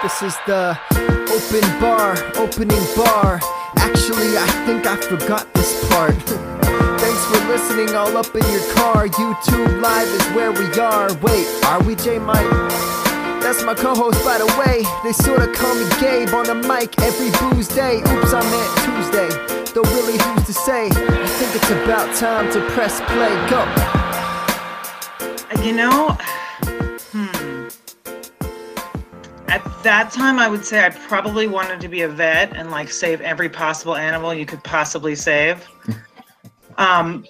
This is the open bar, opening bar. Actually, I think I forgot this part. Thanks for listening all up in your car. YouTube Live is where we are. Wait, are we J Mike? That's my co-host, by the way. They sorta call me Gabe on the mic every booze day. Oops, I meant Tuesday. Though really, who's to say? I think it's about time to press play. Go. You know, At that time, I would say I probably wanted to be a vet and like save every possible animal you could possibly save. um,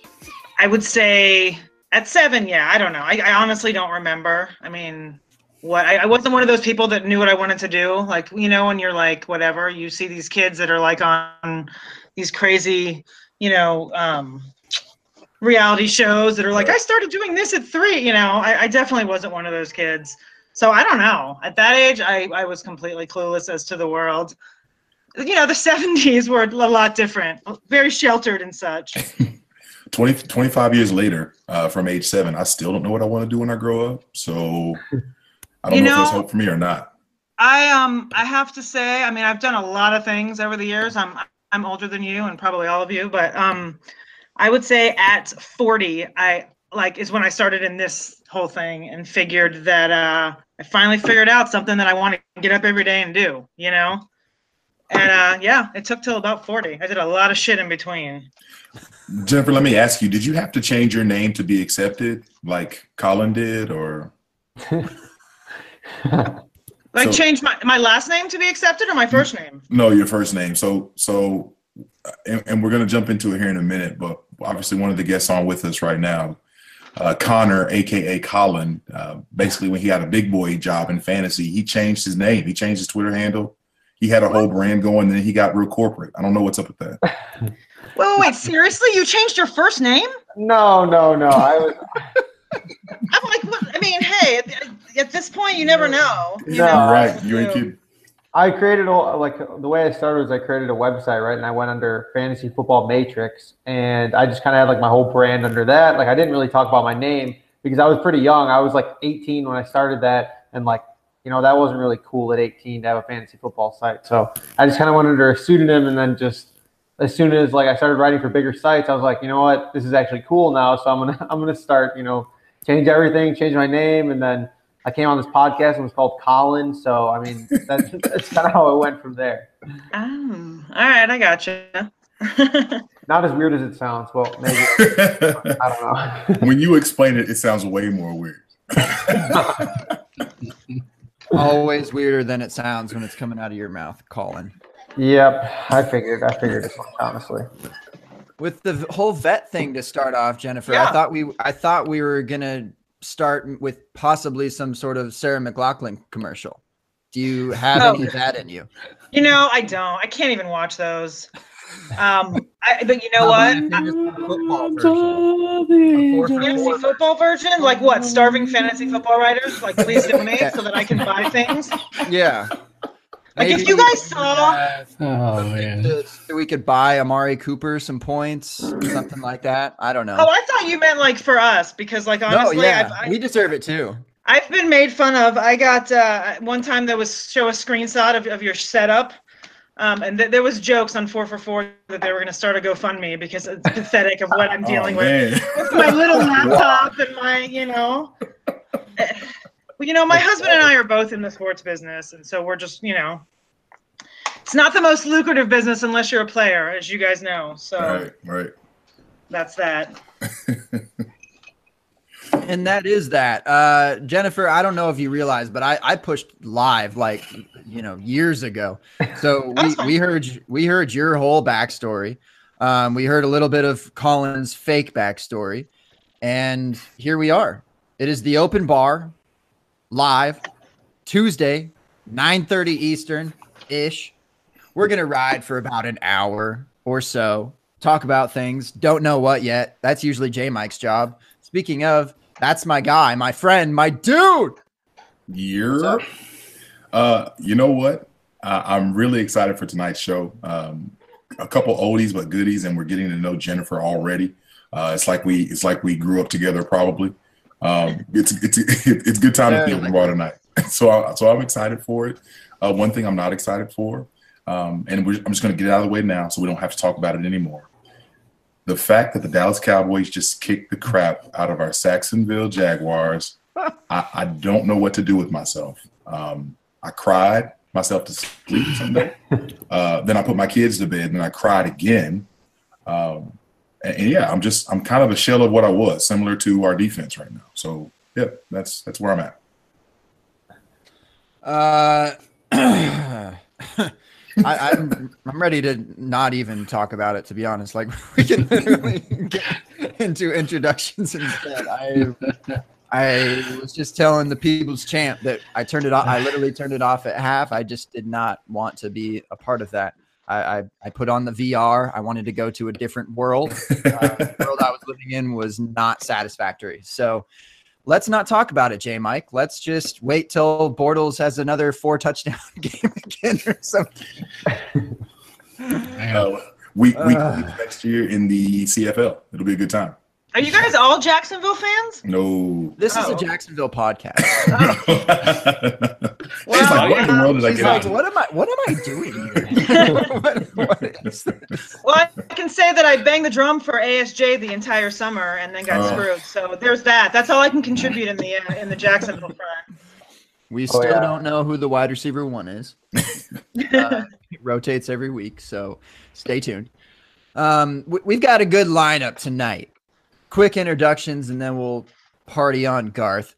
I would say at seven, yeah, I don't know. I, I honestly don't remember. I mean, what I, I wasn't one of those people that knew what I wanted to do. Like, you know, when you're like, whatever, you see these kids that are like on these crazy, you know, um, reality shows that are like, I started doing this at three. You know, I, I definitely wasn't one of those kids. So I don't know. At that age, I, I was completely clueless as to the world. You know, the 70s were a lot different, very sheltered and such. 20, 25 years later, uh, from age seven, I still don't know what I want to do when I grow up. So I don't You know, if there's hope for me or not. I um I have to say, I mean, I've done a lot of things over the years. I'm I'm older than you and probably all of you, but um I would say at 40, I like is when I started in this whole thing and figured that uh I finally figured out something that I want to get up every day and do, you know? And uh yeah, it took till about 40. I did a lot of shit in between. Jennifer, let me ask you: Did you have to change your name to be accepted, like Colin did, or Like So- change my my last name to be accepted or my first name? no, your first name? So, so, and, and we're gonna jump into it here in a minute. But obviously, one of the guests on with us right now, uh, Connor, aka Colin, uh, basically when he had a big boy job in fantasy, he changed his name. He changed his Twitter handle. He had a whole brand going, then he got real corporate. I don't know what's up with that. Wait, wait, wait, seriously? You changed your first name? No, no, no. I was I'm like, what? I mean, hey, at, at this point, you never know. You No. know? Right. You ain't kidding. I created a like the way I started was I created a website, right? And I went under Fantasy Football Matrix, and I just kind of had like my whole brand under that. Like I didn't really talk about my name because I was pretty young. I was like 18 when I started that, and like you know that wasn't really cool at 18 to have a fantasy football site. So I just kind of went under a pseudonym, and then just as soon as like I started writing for bigger sites, I was like, you know what, this is actually cool now. So I'm gonna I'm gonna start, you know, change everything, change my name, and then I came on this podcast and it was called Colin. So I mean, that's that's kind of how it went from there. Oh, all right, I got you. Not as weird as it sounds. Well, maybe I don't know. when you explain it, it sounds way more weird. Always weirder than it sounds when it's coming out of your mouth, Colin. yep, I figured. I figured as much, honestly. With the whole vet thing to start off, Jennifer, Yeah. I thought we I thought we were gonna start with possibly some sort of Sarah McLachlan commercial. Do you have No. any of that in you? you know, I don't. I can't even watch those. Um, I, but you know what? Football version. Four for Fantasy football version, like what? Starving fantasy football writers, like please donate so that I can buy things. Yeah. Like if you guys saw, Oh man. so we could buy Amari Cooper some points, something like that. I don't know. oh, I thought you meant like for us because, like, no, honestly, yeah, I've, I, we deserve it too. I've been made fun of. I got uh, one time there was show a screenshot of, of your setup. Um, and th- there was jokes on 4 for 4 that they were going to start a GoFundMe because it's pathetic of what I'm dealing oh, with. with my little laptop and my, you know. Well, you know, my husband and I are both in the sports business, and so we're just, you know, it's not the most lucrative business unless you're a player, as you guys know. So Right, right. that's that. And that is that. Uh, Jennifer, I don't know if you realize, but I, I pushed live like you know years ago. So we, we heard we heard your whole backstory. Um, we heard a little bit of Colin's fake backstory, and here we are. It is the open bar, live, Tuesday, nine thirty Eastern ish. We're gonna ride for about an hour or so, talk about things. Don't know what yet. That's usually J Mike's job. Speaking of, that's my guy, my friend, my dude. Year. up? Uh, you know what? Uh, I'm really excited for tonight's show. Um, a couple oldies but goodies, and we're getting to know Jennifer already. Uh, it's like we it's like we grew up together, probably. Um, it's it's it's good time to be open bar tonight. So I, so I'm excited for it. Uh, one thing I'm not excited for, um, and we're, I'm just going to get it out of the way now so we don't have to talk about it anymore. The fact that the Dallas Cowboys just kicked the crap out of our Jacksonville Jaguars, I, I don't know what to do with myself. Um, I cried myself to sleep Sunday. Uh, then I put my kids to bed, and I cried again. Um, and, yeah, I'm just I'm kind of a shell of what I was, similar to our defense right now. So yeah, that's that's where I'm at. Uh, I, I'm I'm ready to not even talk about it. To be honest, like we can literally get into introductions instead. I I was just telling the people's champ that I turned it off. I literally turned it off at half. I just did not want to be a part of that. I, I, I put on the VR. I wanted to go to a different world. Uh, the world I was living in was not satisfactory. So let's not talk about it, J Mike. Let's just wait till Bortles has another four touchdown game again or something. Uh, week week Uh. next year in the CFL. It'll be a good time. Are you guys all Jacksonville fans? No. This is Oh. a Jacksonville podcast. He's like, what in the world did I get like, what am I? What am I doing here? what, what is this? Well, I can say that I banged the drum for ASJ the entire summer and then got Oh. screwed. So there's that. That's all I can contribute in the uh, in the Jacksonville front. We Oh, still yeah. don't know who the wide receiver one is. Uh, it rotates every week, so stay tuned. Um, we, we've got a good lineup tonight. Quick introductions, and then we'll party on Garth,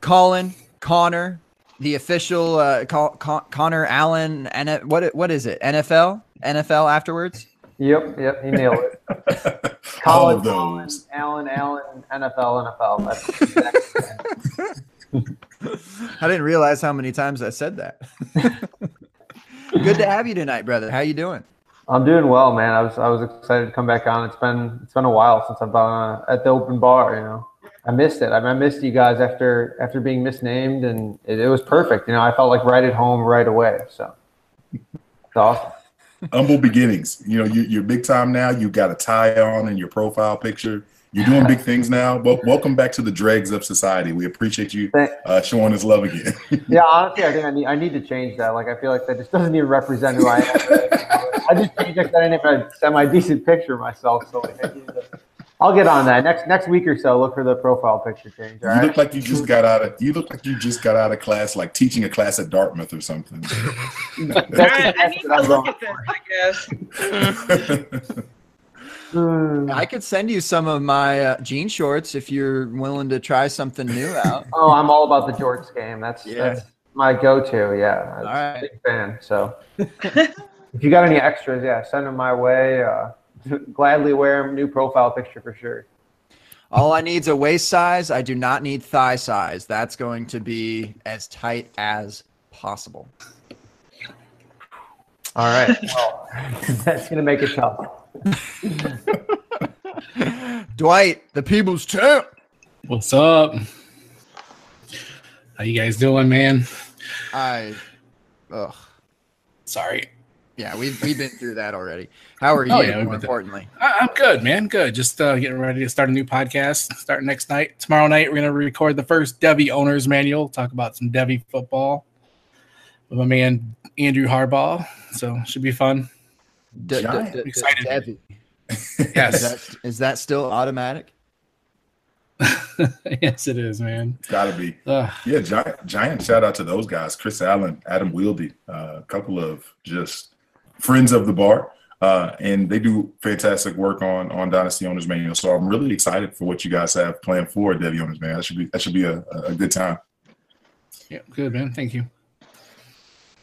Colin, Connor, the official uh, Con- Con- Connor Allen, and what what is it? NFL, NFL afterwards. Yep, yep, he nailed it. All Colin, of Colin, those. Allen, Allen, NFL, NFL. That's exactly I didn't realize how many times I said that. Good to have you tonight, brother. How you doing? I'm doing well, man. I was I was excited to come back on. It's been it's been a while since I've been uh, at the open bar. You know, I missed it. I, missed you guys after after being misnamed, and it, it was perfect. You know, I felt like right at home right away. So it's awesome. Humble beginnings. You know, you, you're big time now. You've got a tie on in your profile picture. You're doing big things now. Well, welcome back to the dregs of society. We appreciate you uh, showing us love again. Yeah, honestly, I think I need I need to change that. Like, I feel like that just doesn't even represent who I am. I just changed it 'cause I didn't have a semi decent picture of myself. So like, I need to, I'll get on that next next week or so. Look for the profile picture change. All You right. look like you just got out of you look like you just got out of class, like teaching a class at Dartmouth or something. All right, I need to look at this. I guess. Hmm. I could send you some of my uh, jean shorts if you're willing to try something new out. Oh, I'm all about the Jorts game. That's Yeah. that's my go-to. Yeah, All right. big fan. So if you got any extras, yeah, send them my way. Uh, gladly wear them. New profile picture for sure. All I need is a waist size. I do not need thigh size. That's going to be as tight as possible. All right. Well, that's gonna make it tough. Dwight, the people's champ. What's up? How you guys doing, man? I, ugh, Sorry. yeah, we've we've been through that already. How are you? Oh, yeah, more importantly, I- I'm good, man. Good. Just uh, getting ready to start a new podcast. Starting next night. Tomorrow night, we're gonna record the first Devy owners manual. Talk about some Devy football with my man Andrew Harbaugh. So should be fun. D- Giant. d- d- Excited. Debbie. Is Yes, that is that still automatic? yes, it is, man. It's gotta be. Ugh. Yeah, giant, giant shout out to those guys, Chris Allen, Adam Wieldy, uh, a couple of just friends of the bar. Uh, and they do fantastic work on on Dynasty Owners Manual. So I'm really excited for what you guys have planned for Debbie Owners Man. That should be that should be a, a good time. Yeah, good, man. Thank you.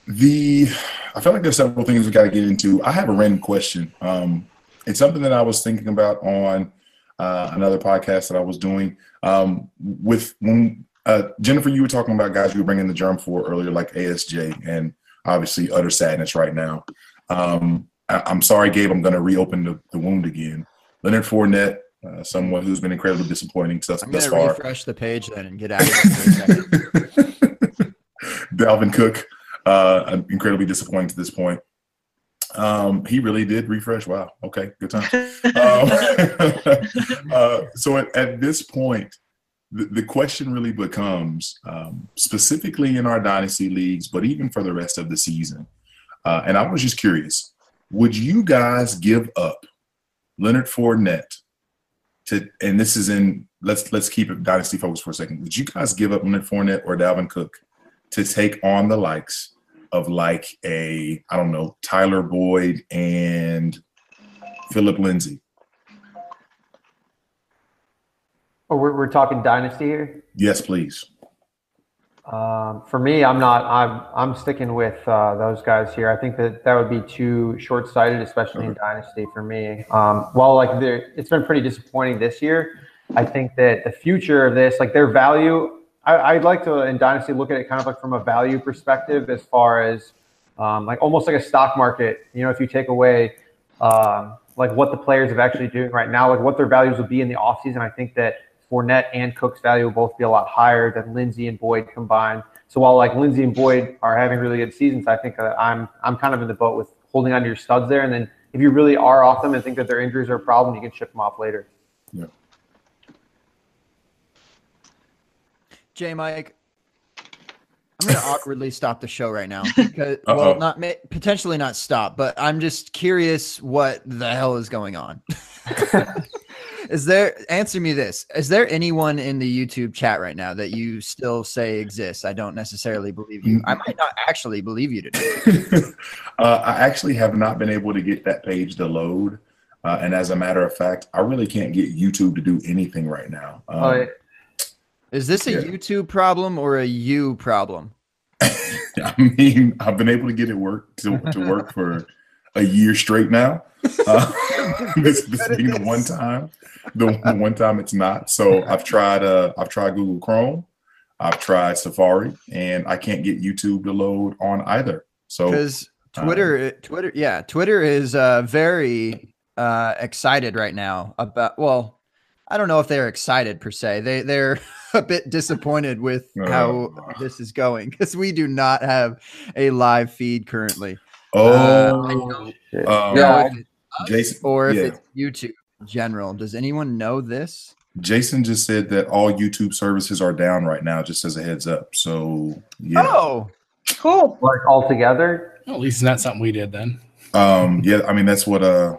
The I feel like there's several things we got to get into. I have a random question. Um, it's something that I was thinking about on uh, another podcast that I was doing um, with when uh, Jennifer. You were talking about guys you were bringing the germ for earlier, like ASJ, and obviously utter sadness right now. Um, I, I'm sorry, Gabe. I'm going to reopen the, the wound again. Leonard Fournette, uh, someone who's been incredibly disappointing thus, I'm thus far. refresh the page then and get out of it for a second. Dalvin Cook, uh, I'm incredibly disappointing to this point. Um, he really did refresh. Wow. Okay. Good time. Um, uh, so at, at this point, the, the question really becomes um, specifically in our dynasty leagues, but even for the rest of the season. Uh, and I was just curious: Would you guys give up Leonard Fournette to? And this is in let's let's keep it dynasty focused for a second. Would you guys give up Leonard Fournette or Dalvin Cook to take on the likes of like a I don't know Tyler Boyd and Phillip Lindsay? Oh, we're, we're talking dynasty here. Yes, please. Um, for me, I'm not. I'm I'm sticking with uh, those guys here. I think that that would be too short-sighted, especially in dynasty for me. Um, while like there, it's been pretty disappointing this year. I think that the future of this, like their value, I, would like to in dynasty look at it kind of like from a value perspective, as far as um, like almost like a stock market. You know, if you take away um, like what the players are actually doing right now, like what their values will be in the offseason, I think that Fournette and Cook's value will both be a lot higher than Lindsay and Boyd combined. So while like Lindsay and Boyd are having really good seasons, I think uh, I'm I'm kind of in the boat with holding on to your studs there. And then if you really are off them and think that their injuries are a problem, you can ship them off later. Yeah. J Mike, I'm going to awkwardly stop the show right now because, Uh-oh. well, not potentially not stop, but I'm just curious what the hell is going on. is there answer me this is there anyone in the youtube chat right now that you still say exists? I don't necessarily believe you. I might not actually believe you today. Uh, i actually have not been able to get that page to load. Uh, and as a matter of fact i really can't get youtube to do anything right now. Um, oh, is this a yeah. youtube problem or a you problem i mean i've been able to get it work to, to work for a year straight now uh, this, this being the one time, the, the, one time it's not. So I've tried. Uh, I've tried Google Chrome. I've tried Safari, and I can't get YouTube to load on either. So because Twitter, um, Twitter, yeah, Twitter is uh, very uh, excited right now about. Well, I don't know if they're excited per se. They they're a bit disappointed with uh, how this is going because we do not have a live feed currently. Oh, uh, um, yeah. Jason, or if yeah. it's YouTube in general. Does anyone know this? Jason just said that all YouTube services are down right now, just as a heads up. So yeah. Oh, cool. Like all together. Well, at least it's not something we did then. Um. Yeah. I mean, that's what. Uh.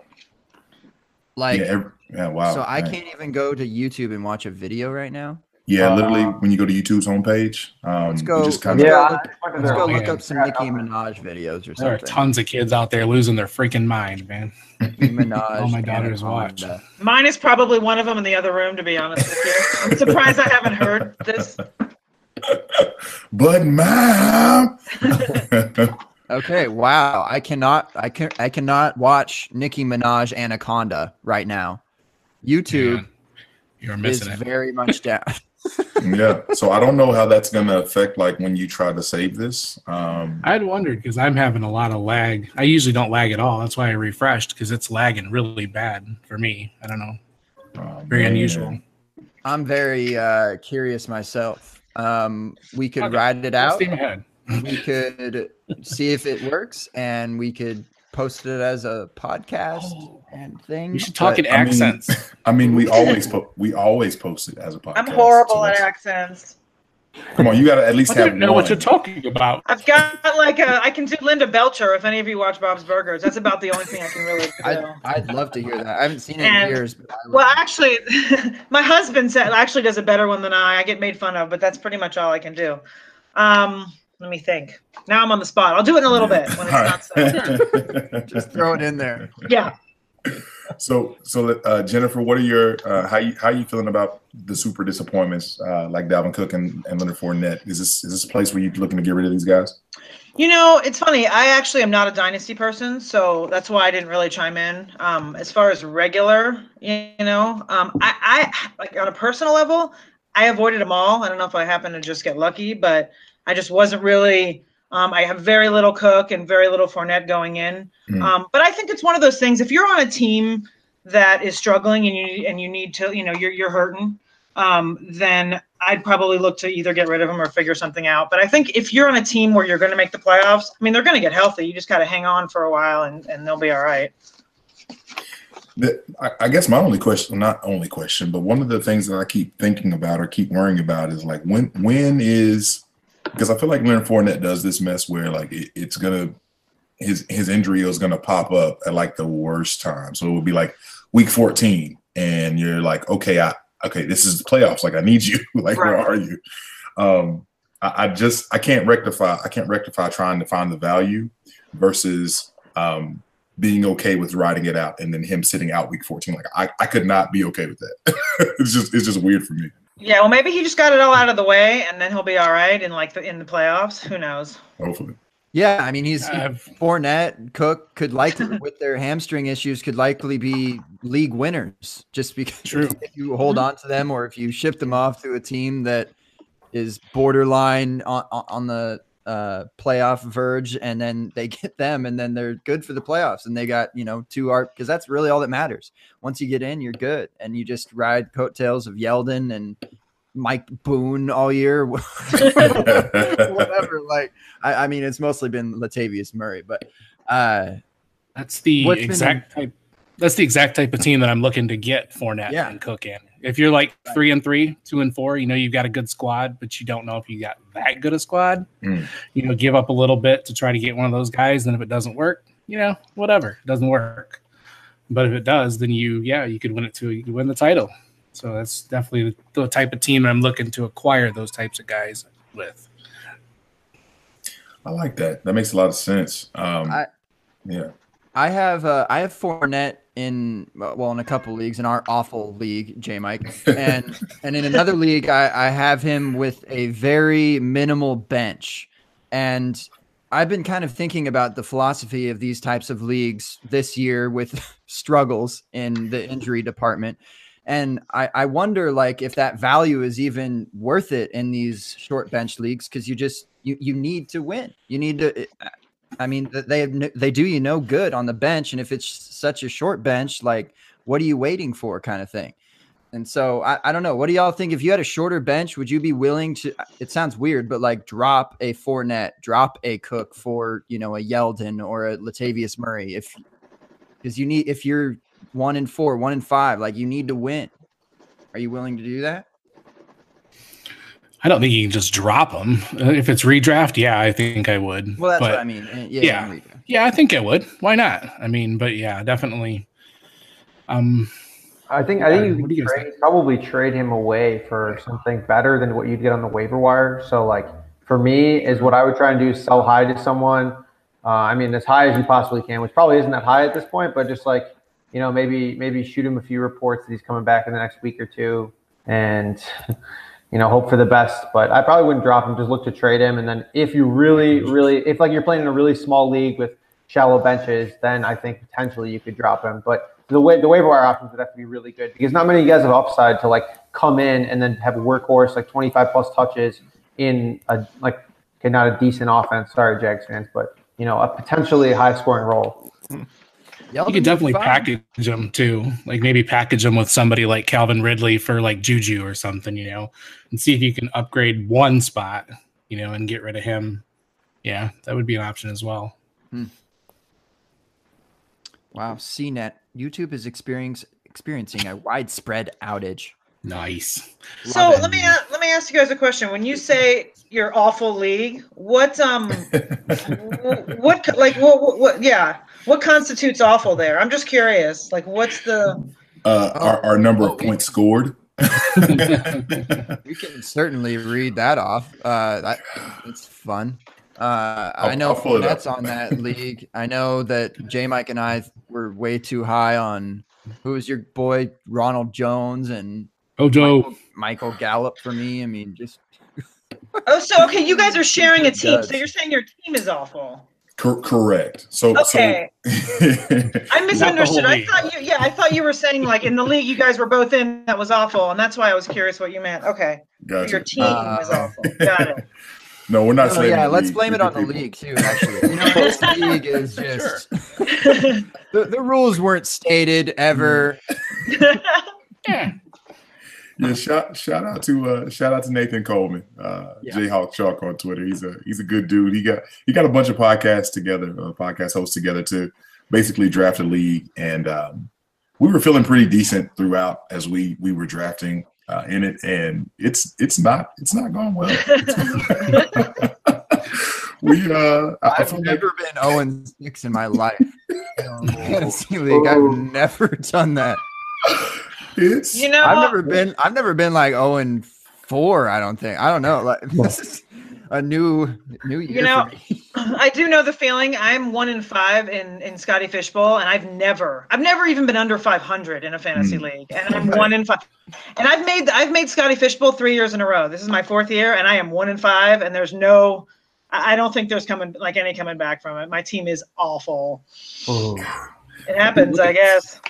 Like. Yeah. Every, yeah wow. So I can't even go to YouTube and watch a video right now. Yeah, uh, literally, when you go to YouTube's homepage, um, let's go. Just kind of, yeah, look, let's go look up some Nicki Minaj videos or something. There are tons of kids out there losing their freaking mind, man. Nicki Minaj. All my daughters watch. Mine is probably one of them in the other room. To be honest with you, I'm surprised I haven't heard this. But mom. okay, wow. I cannot. I can. I cannot watch Nicki Minaj Anaconda right now. YouTube. Man, you're missing is it. very much down yeah. So I don't know how that's going to affect like when you try to save this. Um, I'd wondered because I'm having a lot of lag. I usually don't lag at all. That's why I refreshed because it's lagging really bad for me. I don't know. Oh, very man. unusual. I'm very uh, curious myself. Um, we could okay. ride it out. Steam ahead. we could see if it works, and we could post it as a podcast oh, and thing. You should talk but, in accents. I mean, I mean, we always po- we always post it as a podcast. I'm horrible so at accents. Come on, you got to at least I have. know one. what you're talking about. I've got like a, I can do Linda Belcher. If any of you watch Bob's Burgers, that's about the only thing I can really do. I'd, I'd love to hear that. I haven't seen it and, in years. well, actually, my husband said actually does a better one than I. I get made fun of, but that's pretty much all I can do. Um, let me think. Now I'm on the spot. I'll do it in a little bit when it's not so. Just throw it in there. Yeah. So, so uh, Jennifer, what are your uh, how you how are you feeling about the super disappointments uh, like Dalvin Cook and, and Leonard Fournette? Is this is this a place where you're looking to get rid of these guys? You know, it's funny. I actually am not a dynasty person, so that's why I didn't really chime in. Um, as far as regular, you know, um, I, I like on a personal level, I avoided them all. I don't know if I happened to just get lucky, but I just wasn't really. Um, I have very little Cook and very little Fournette going in. Mm. Um, but I think it's one of those things. If you're on a team that is struggling and you and you need to, you know, you're you're hurting, um, then I'd probably look to either get rid of them or figure something out. But I think if you're on a team where you're going to make the playoffs, I mean, they're going to get healthy. You just got to hang on for a while and and they'll be all right. The, I, I guess my only question, not only question, but one of the things that I keep thinking about or keep worrying about is like when when is because I feel like Leonard Fournette does this mess where like it, it's gonna his his injury is gonna pop up at like the worst time. So it would be like week 14, and you're like, okay, I okay, this is the playoffs. Like I need you. like where are you? Um, I, I just I can't rectify I can't rectify trying to find the value versus um being okay with riding it out and then him sitting out week 14 like i, I could not be okay with that it's just it's just weird for me Yeah, well, maybe he just got it all out of the way, and then he'll be all right in like the in the playoffs. Who knows? hopefully Yeah, I mean he's I've- Fournette, Cook could likely with their hamstring issues could likely be league winners just because True. if you hold on to them or if you ship them off to a team that is borderline on, on on the uh, playoff verge and then they get them and then they're good for the playoffs and they got you know two art because that's really all that matters once you get in you're good and you just ride coattails of Yeldon and Mike Boone all year whatever like I, I mean it's mostly been Latavius Murray but uh That's the been exact type. That's the exact type of team that I'm looking to get Fournette Yeah. and Cook in. If you're like three and three, two and four, you know you've got a good squad, but you don't know if you got that good a squad. Mm. You know, give up a little bit to try to get one of those guys. And if it doesn't work, you know, whatever, it doesn't work. But if it does, then you, yeah, you could win it too. You could win the title. So that's definitely the, the type of team I'm looking to acquire those types of guys with. i like that that makes a lot of sense um I- yeah I have uh, I have Fournette in well in a couple leagues in our awful league, J Mike, and and in another league I, I have him with a very minimal bench, and I've been kind of thinking about the philosophy of these types of leagues this year with struggles in the injury department. And I, I wonder like if that value is even worth it in these short bench leagues because you just you, you need to win. You need to I mean, they they do you no good on the bench, and if it's such a short bench, like what are you waiting for, kind of thing. And so I, I don't know. What do y'all think? If you had a shorter bench, would you be willing to? It sounds weird, but like drop a Fournette, drop a Cook for you know a Yeldon or a Latavius Murray, if because you need if you're one in four, one in five, like you need to win. Are you willing to do that? I don't think you can just drop them. If it's redraft, yeah, I think I would. Well, that's But- what I mean. Uh, Yeah, yeah. Yeah, I think I would. Why not? I mean, but yeah, definitely. Um, I think I think you could you guys trade, probably trade him away for something better than what you'd get on the waiver wire. So like for me is what I would try and do is sell high to someone. Uh, I mean, as high as you possibly can, which probably isn't that high at this point, but just like you know, maybe maybe shoot him a few reports that he's coming back in the next week or two, and you know, hope for the best. But I probably wouldn't drop him. Just look to trade him, and then if you really, really, if like you're playing in a really small league with shallow benches, then I think potentially you could drop him. But the way the waiver wire options would have to be really good because not many guys have upside to like come in and then have a workhorse like 25 plus touches in a like okay not a decent offense. Sorry, Jags fans, but you know a potentially high scoring role. Hmm. You Yeldon's could definitely fine. package them too. Like maybe package them with somebody like Calvin Ridley for like Juju or something, you know, and see if you can upgrade one spot, you know, and get rid of him. Yeah, that would be an option as well. Wow, CNET YouTube is experiencing experiencing a widespread outage. Nice. So it. let me let me ask you guys a question. When you say your awful league, what um, what co- like what, what what yeah, what constitutes awful there? I'm just curious. Like, what's the uh our, our number of points scored We can certainly read that off. Uh, that it's fun. Uh, I I'll- know I'll pull it up. Fournette's on that league. I know that J Mike and I were way too high on who's your boy Ronald Jones and Ojo. Michael, Michael Gallup for me. I mean, just oh so okay, you guys are sharing a team. So you're saying your team is awful. Cor- correct so Okay. so I misunderstood. I thought you yeah, I thought you were saying like in the league you guys were both in that was awful, and that's why I was curious what you meant. Okay. Gotcha. Your team Uh, is awful. Got it. no we're not Oh, slating yeah, the let's blame it on the people. league too. Actually, you know, this league is just the, the rules weren't stated ever. Yeah. Yeah, shout shout out to uh shout out to Nathan Coleman, uh Yeah. Jayhawk Chalk on Twitter. He's a he's a good dude. He got he got a bunch of podcasts together, uh, podcast hosts together to basically draft a league and um we were feeling pretty decent throughout as we we were drafting uh, in it, and it's it's not it's not going well. we uh, I I've feel like never been 0 and 6 in my life. Fantasy league. I've never done that. It's You know, I've never been I've never been like 0 and 4, I don't think. I don't know. Like this is a new new year You know. I do know the feeling. I'm one in five in in Scotty Fishbowl, and I've never, I've never even been under 500 in a fantasy Mm. league, and I'm one in five. And I've made, I've made Scotty Fishbowl three years in a row. This is my fourth year, and I am one in five, and there's no, I I don't think there's coming like any coming back from it. My team is awful. It happens, I guess.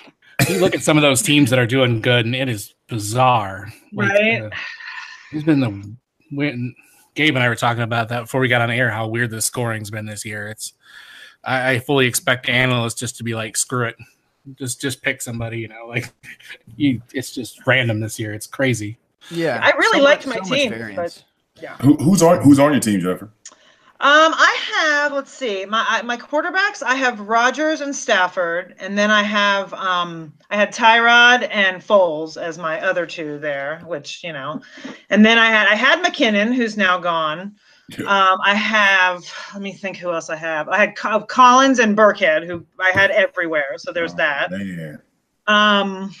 You look at some of those teams that are doing good, and it is bizarre. Like, Right. uh, Who's been the when Gabe and I were talking about that before we got on air? How weird the scoring's been this year. It's I, I fully expect analysts just to be like, screw it, just just pick somebody. You know, like you, it's just random this year. It's crazy. Yeah. I really so liked much- my so much team, variance. who, who's on who's on your team, Jennifer? Um, I have let's see, my my quarterbacks. I have Rodgers and Stafford, and then I have um, I had Tyrod and Foles as my other two there, which you know, and then I had I had McKinnon, who's now gone. Yeah. Um, I have let me think who else I have. I had Co- Collins and Burkhead, who I had everywhere. So there's Oh, that. Man. Um,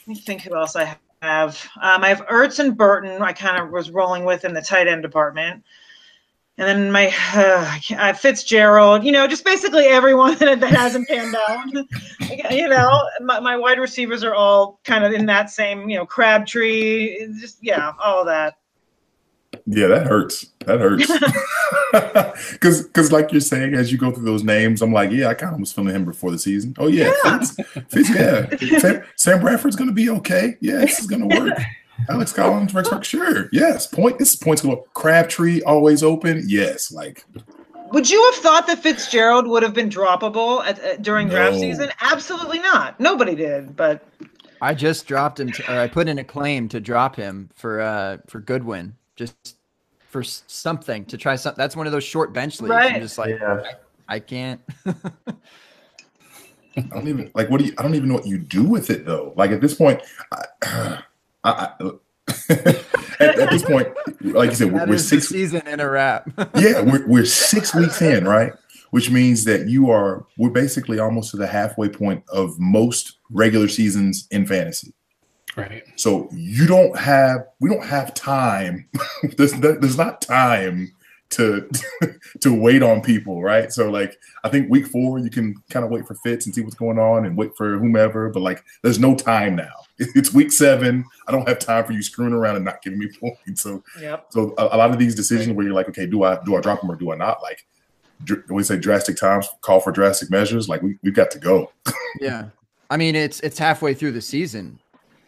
let me think who else I have. Um, I have Ertz and Burton. I kind of was rolling with in the tight end department, and then my uh, uh, Fitzgerald. You know, just basically everyone that, that hasn't panned out. you know, my, my wide receivers are all kind of in that same. You know, Crabtree. Just yeah, all that. Yeah, that hurts. That hurts. Because, because, like you're saying, as you go through those names, I'm like, yeah, I kind of was feeling him before the season. Oh yeah, Yeah. Fitz, Fitz, yeah. Sam, Sam Bradford's gonna be okay. Yeah, this is gonna work. Alex Collins, Rex Burke, sure. Yes, point. This points go. Crabtree always open. Yes, like Would you have thought that Fitzgerald would have been droppable at, at, during draft season? Absolutely not. Nobody did, but I just dropped him to, or I put in a claim to drop him for uh for Goodwin. Just for something to try something. That's one of those short bench leagues. Right. I'm just like Yeah. I can't. I don't even like. What do you? I don't even know what you do with it though. Like at this point, I, I, I, at, at this point, like you said, we're, That we're is six. season in a wrap. yeah, we're, we're six weeks in, right? Which means that you are we're basically almost to the halfway point of most regular seasons in fantasy. Right. So you don't have we don't have time. there's there's not time to to wait on people, right? So like I think week four you can kind of wait for Fitz and see what's going on and wait for whomever, but like there's no time now. It's week seven. I don't have time for you screwing around and not giving me points. So yep. so a, a lot of these decisions where you're like, okay, do I do I drop them or do I not? Like dr- we say drastic times call for drastic measures. Like we we've got to go. yeah. I mean, it's it's halfway through the season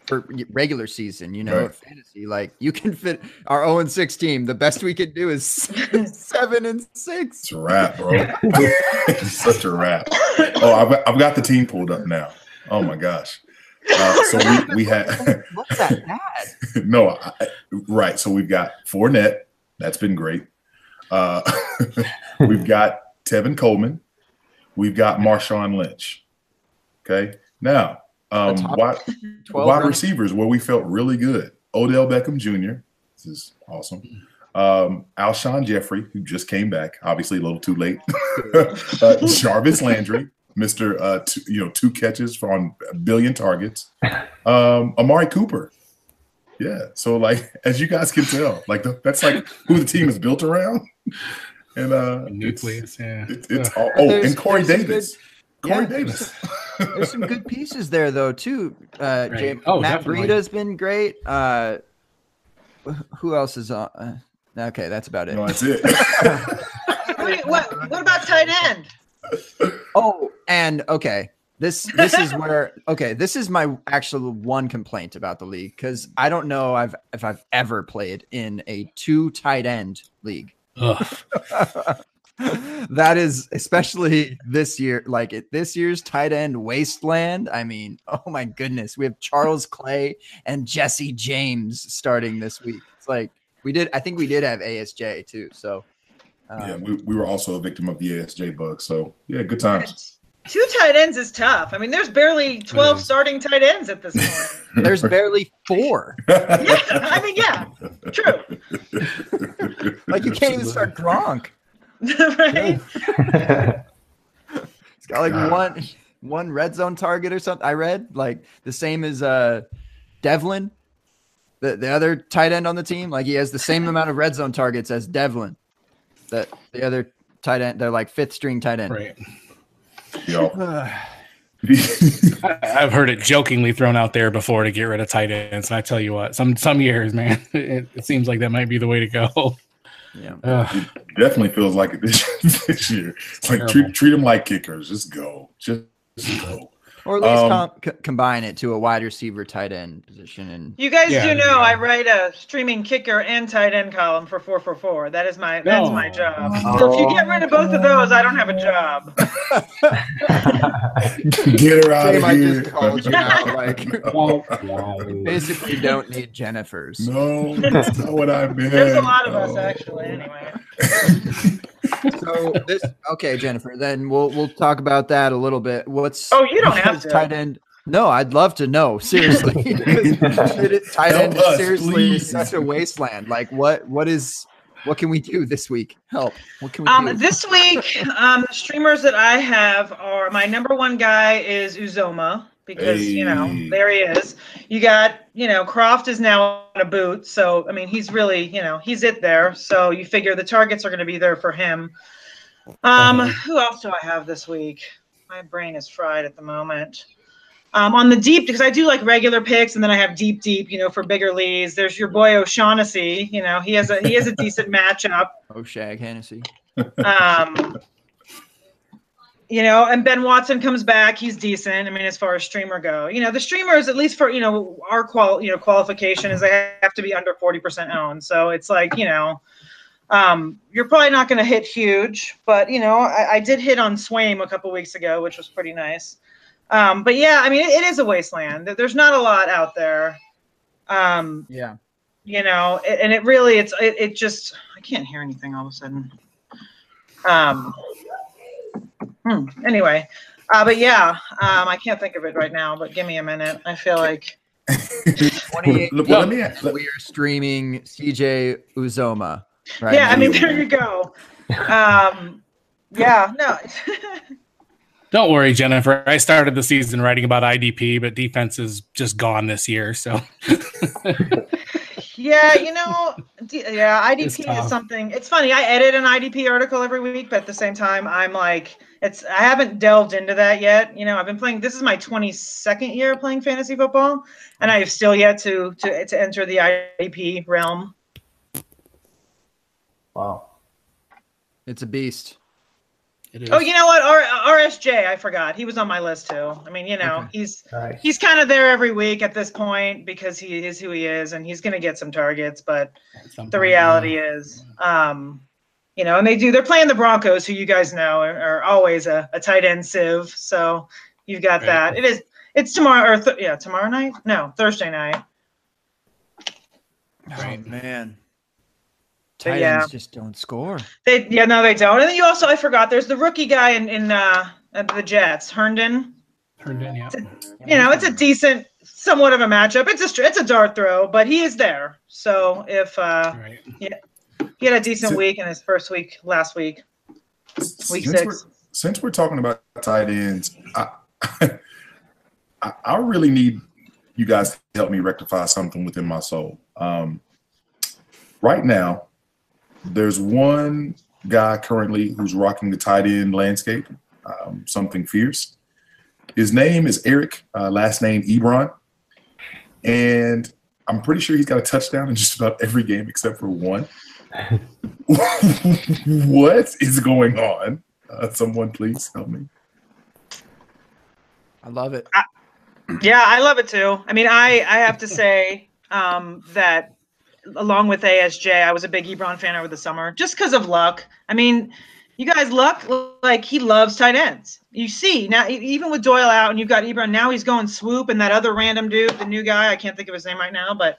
for regular season, you know, Right. fantasy. Like you can fit our 0 and 6 team. The best we could do is seven and six. It's a wrap, bro. such a wrap. Oh, I've, I've got the team pulled up now. Oh my gosh. Uh, so we, we had What's that bad? no I, right. So we've got Fournette. That's been great. Uh, we've got Tevin Coleman. We've got Marshawn Lynch. Okay. Now, um, wide, wide receivers where we felt really good. Odell Beckham Jr. This is awesome. Um, Alshon Jeffery, who just came back, obviously a little too late. uh, Jarvis Landry, Mister, uh, two, you know, two catches for on a billion targets. Um, Amari Cooper, yeah. So like, as you guys can tell, like the, that's like who the team is built around. And uh, it's, Nucleus. Yeah. it- it's all, oh, and Corey Davis, good- Corey yeah, Davis. There's some good pieces there though too. Uh, Right. Jay, Oh, Matt definitely. Breida's been great. Uh, who else is on? Uh, okay, that's about it. no, that's it. What, what, what about tight end? Oh, and okay. This this is where okay, this is my actual one complaint about the league because I don't know I've if I've ever played in a two tight end league. Ugh. that is especially this year, like it, this year's tight end wasteland. I mean, oh my goodness, we have Charles Clay and Jesse James starting this week. It's like we did. I think we did have ASJ too. So um, yeah, we, we were also a victim of the ASJ bug. So yeah, good times. Two tight ends is tough. I mean, there's barely 12 starting tight ends at this point. There's barely four. yeah, I mean, yeah, true. Like you can't even start Gronk. right? He's got like God. one one red zone target or something. I read like the same as uh Develin, the the other tight end on the team. Like he has the same amount of red zone targets as Develin. That the other tight end, they're like fifth string tight end. Right. Yo. I, I've heard it jokingly thrown out there before to get rid of tight ends, and I tell you what, some some years, man, it, it seems like that might be the way to go. Yeah. Ugh. Definitely feels like it this, this year. It's like Terrible. treat, treat them like kickers. Just go. Just, just go. Or at least Um, com- c- combine it to a wide receiver tight end position and You guys Yeah, do know go. I write a streaming kicker and tight end column for 4for4. That is my that's my job. So if you get rid of both of those, I don't have a job. Get her out Shame of I here. just called you out. Like Wow, wow. basically don't need Jennifers. no, that's not what I meant. There's a lot of us actually. Anyway, So this okay, Jennifer. Then we'll we'll talk about that a little bit. What's Oh, you don't have to. tight end? No, I'd love to know seriously. Because shit, it- tight end us, seriously please. is such a wasteland. Like what what is what can we do this week? Help! What can we um, do? this week, um, the streamers that I have are my number one guy is Uzomah because you know there he is. You got you know Kroft is now on a boot, so I mean he's really you know he's it there. So you figure the targets are going to be there for him. Um, Uh-huh. who else do I have this week? My brain is fried at the moment. Um, on the deep, because I do like regular picks, and then I have deep, deep, you know, for bigger leads. There's your boy O'Shaughnessy. You know, he has a he has a decent matchup. oh, Shag Hennessy. Um, you know, and Ben Watson comes back. He's decent. I mean, as far as streamer go, you know, the streamers, at least for you know our qual, you know, qualification is they have to be under forty percent owned. So it's like you know, um, you're probably not going to hit huge, but you know, I, I did hit on Swaim a couple weeks ago, which was pretty nice. Um, but yeah, I mean, it, it is a wasteland. There's not a lot out there. Um, Yeah. you know it, and it really it's it, it just i can't hear anything all of a sudden um hmm, anyway uh but yeah um i can't think of it right now but give me a minute i feel like Well, let me ask- let- We are streaming CJ Uzomah. Right yeah i mean there you go um yeah no Don't worry, Jennifer. I started the season writing about IDP, but defense is just gone this year. So yeah you know d- yeah idp is something it's funny i edit an idp article every week but at the same time i'm like it's i haven't delved into that yet you know i've been playing this is my 22nd year playing fantasy football and i have still yet to to, to enter the idp realm Wow. It's a beast. It is. oh you know what R- rsj i forgot he was on my list too i mean you know Okay. he's Nice. he's kind of there every week at this point because he is who he is and he's going to get some targets but the reality is um you know and they do they're playing the broncos who you guys know are, are always a, a tight end sieve so you've got Right. that it is it's tomorrow or th- yeah tomorrow night no thursday night Oh man. But Tight yeah. ends just don't score. they yeah no they don't and then you also i forgot there's the rookie guy in in uh at the jets herndon Turned in, yeah. you know it's a decent somewhat of a matchup it's a it's a dart throw but he is there so if uh Right. he had a decent So- week in his first week last week week since six We're, since we're talking about tight ends, I, I, I really need you guys to help me rectify something within my soul. Um, right now, there's one guy currently who's rocking the tight end landscape, um, something fierce. His name is Eric, uh, last name Ebron. And I'm pretty sure he's got a touchdown in just about every game except for one. what is going on? Uh, someone please help me. I love it. Yeah, I love it too. I mean, I I have to say um, that along with ASJ, I was a big Ebron fan over the summer just because of luck. I mean, you guys, luck like he loves tight ends. You see now, even with Doyle out, and you've got Ebron now. He's going swoop, and that other random dude, the new guy, I can't think of his name right now, but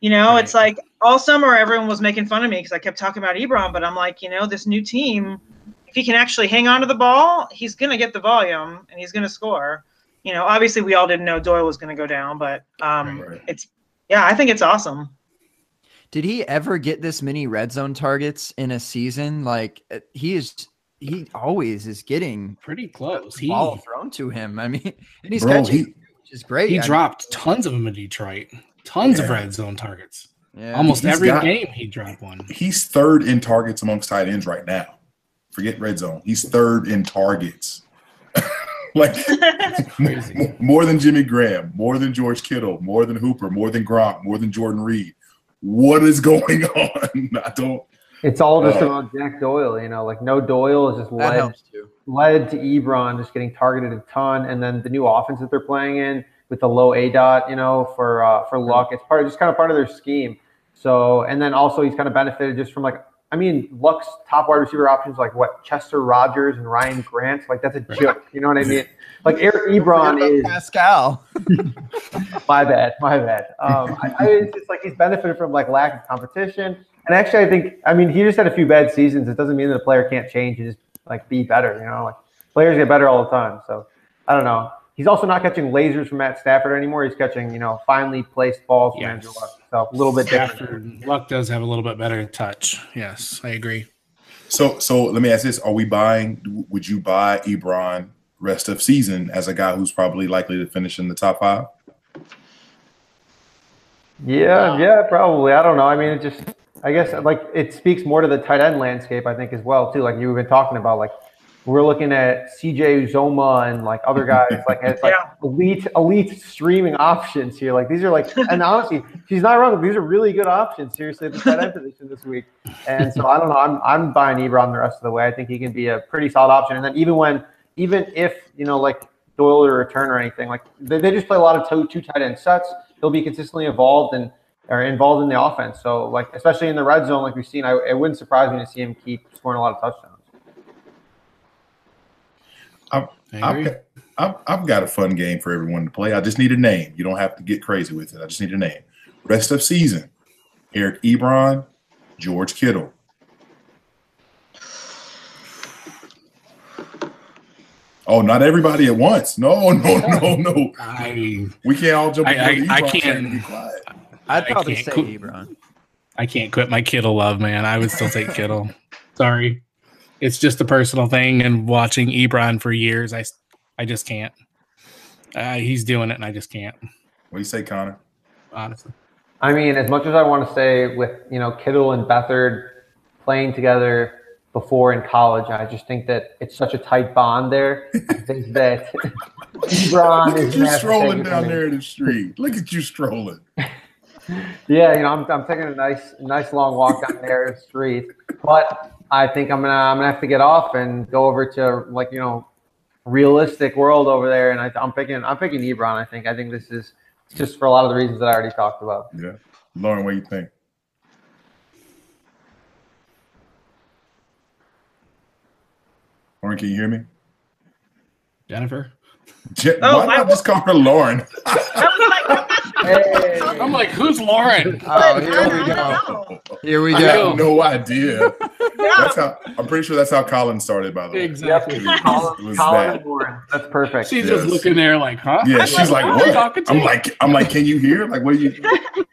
you know, it's like all summer everyone was making fun of me because I kept talking about Ebron, but I'm like, you know, this new team if he can actually hang on to the ball, he's going to get the volume and he's going to score. You know, obviously we all didn't know Doyle was going to go down, but um, Right, right. it's yeah, I think it's awesome. Did he ever get this many red zone targets in a season? Like uh, he is, he always is getting Pretty close. the He ball thrown to him. I mean, and he's Bro, catching, he- which is great. he I mean, dropped tons of them in Detroit. Tons of red zone targets. yeah. Almost He's every got- game he dropped one. He's third in targets amongst tight ends right now. Forget red zone. He's third in targets. like Crazy. more than Jimmy Graham, more than George Kittle, more than Hooper, more than Gronk, more than Jordan Reed. What is going on? I don't. It's all just Uh, about Jack Doyle, you know, like no Doyle is just led helps too. led to Ebron just getting targeted a ton, and then the new offense that they're playing in with the low A dot, you know, for uh, for Luck, it's part of just kind of part of their scheme. So, and then also he's kind of benefited just from like, I mean, Luck's top wide receiver options like what Chester Rogers and Ryan Grant, like that's a joke. You know what I mean? Like Eric Ebron Forget is Pascal. my bad, my bad. Um, I, I, it's just like he's benefited from like lack of competition, and actually, I think I mean he just had a few bad seasons. It doesn't mean that a player can't change and just like be better. You know, like players get better all the time. So I don't know. He's also not catching lasers from Matt Stafford anymore. He's catching you know finely placed balls from Yes. Andrew Luck. So a little bit different. Luck does have a little bit better touch. Yes, I agree. So, so let me ask this: Are we buying? Would you buy Ebron rest of season as a guy who's probably likely to finish in the top five? Yeah, yeah, probably. I don't know. I mean, it just, I guess, like it speaks more to the tight end landscape, I think, as well, too. Like you've been talking about, like we're looking at CJ Uzomah and like other guys, like it's like Yeah. elite, elite streaming options here. Like these are like, and honestly, she's not wrong. These are really good options, seriously, the tight end position this week. And so I don't know. I'm I'm buying Ebron the rest of the way. I think he can be a pretty solid option. And then even when, even if you know, like Doyle or return or anything, like they, they just play a lot of two, two tight end sets. He'll be consistently involved and or involved in the offense. So like especially in the red zone, like we've seen, I, it wouldn't surprise me to see him keep scoring a lot of touchdowns. I I've got, I've, I've got a fun game for everyone to play. I just need a name. You don't have to get crazy with it. I just need a name. Rest of season: Eric Ebron, George Kittle. Oh, not everybody at once. No, no, no, no. I We can't all jump. I- into I- I can't- train and be quiet. I'd probably can't say cook- Ebron. I can't quit my Kittle love, man. I would still take Kittle. Sorry, it's just a personal thing. And watching Ebron for years, I I just can't. Uh, he's doing it, and I just can't. What do you say, Connor? Honestly, I mean, as much as I want to say with you know Kittle and Beathard playing together before in college, I just think that it's such a tight bond there. I think that Ebron Look is at you strolling have to take it down from there in the street. Look at you strolling. Yeah, you know, I'm, I'm taking a nice, nice long walk down there in the street, but I think I'm gonna, I'm gonna have to get off and go over to like, you know, realistic world over there. And I, I'm picking, I'm picking Ebron. I think, I think this is just for a lot of the reasons that I already talked about. Yeah, Lauren, what do you think? Lauren, can you hear me? Jennifer. Je- Oh, why I- not just call her Lauren? Hey, I'm like, who's Lauren? Oh, here we go. Here we I go. have no idea. Yeah. That's how I'm pretty sure that's how Colin started, by the way. Exactly. It was- Colin, it was Colin that. and Lauren. That's perfect. She's Yes. just looking there like, huh? Yeah, I'm she's like, like, what what? I'm like, I'm like, can you hear? Like, what are you?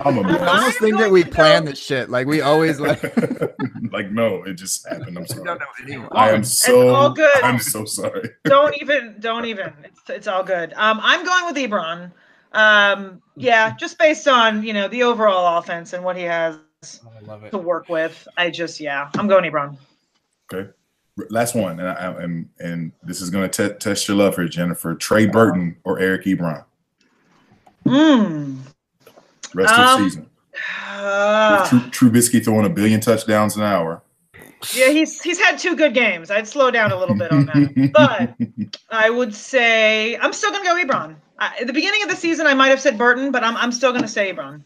I'm a I mess. almost think that we plan this shit. Like we always like. like, no, it just happened. I'm sorry. don't know anyone. I am so. it's all good. I'm so sorry. don't even don't even it's, it's all good um i'm going with ebron um yeah just based on you know the overall offense and what he has I love it. to work with i just yeah i'm going ebron Okay. Last one, and I, and and this is going to test your love here, Jennifer. Trey Burton or Eric Ebron, mm. Rest Um, of the season. Ah. With Tru- Trubisky throwing a billion touchdowns an hour. yeah he's he's had two good games i'd slow down a little bit on that but i would say i'm still going to go ebron I, at the beginning of the season i might have said burton but i'm, I'm still going to say ebron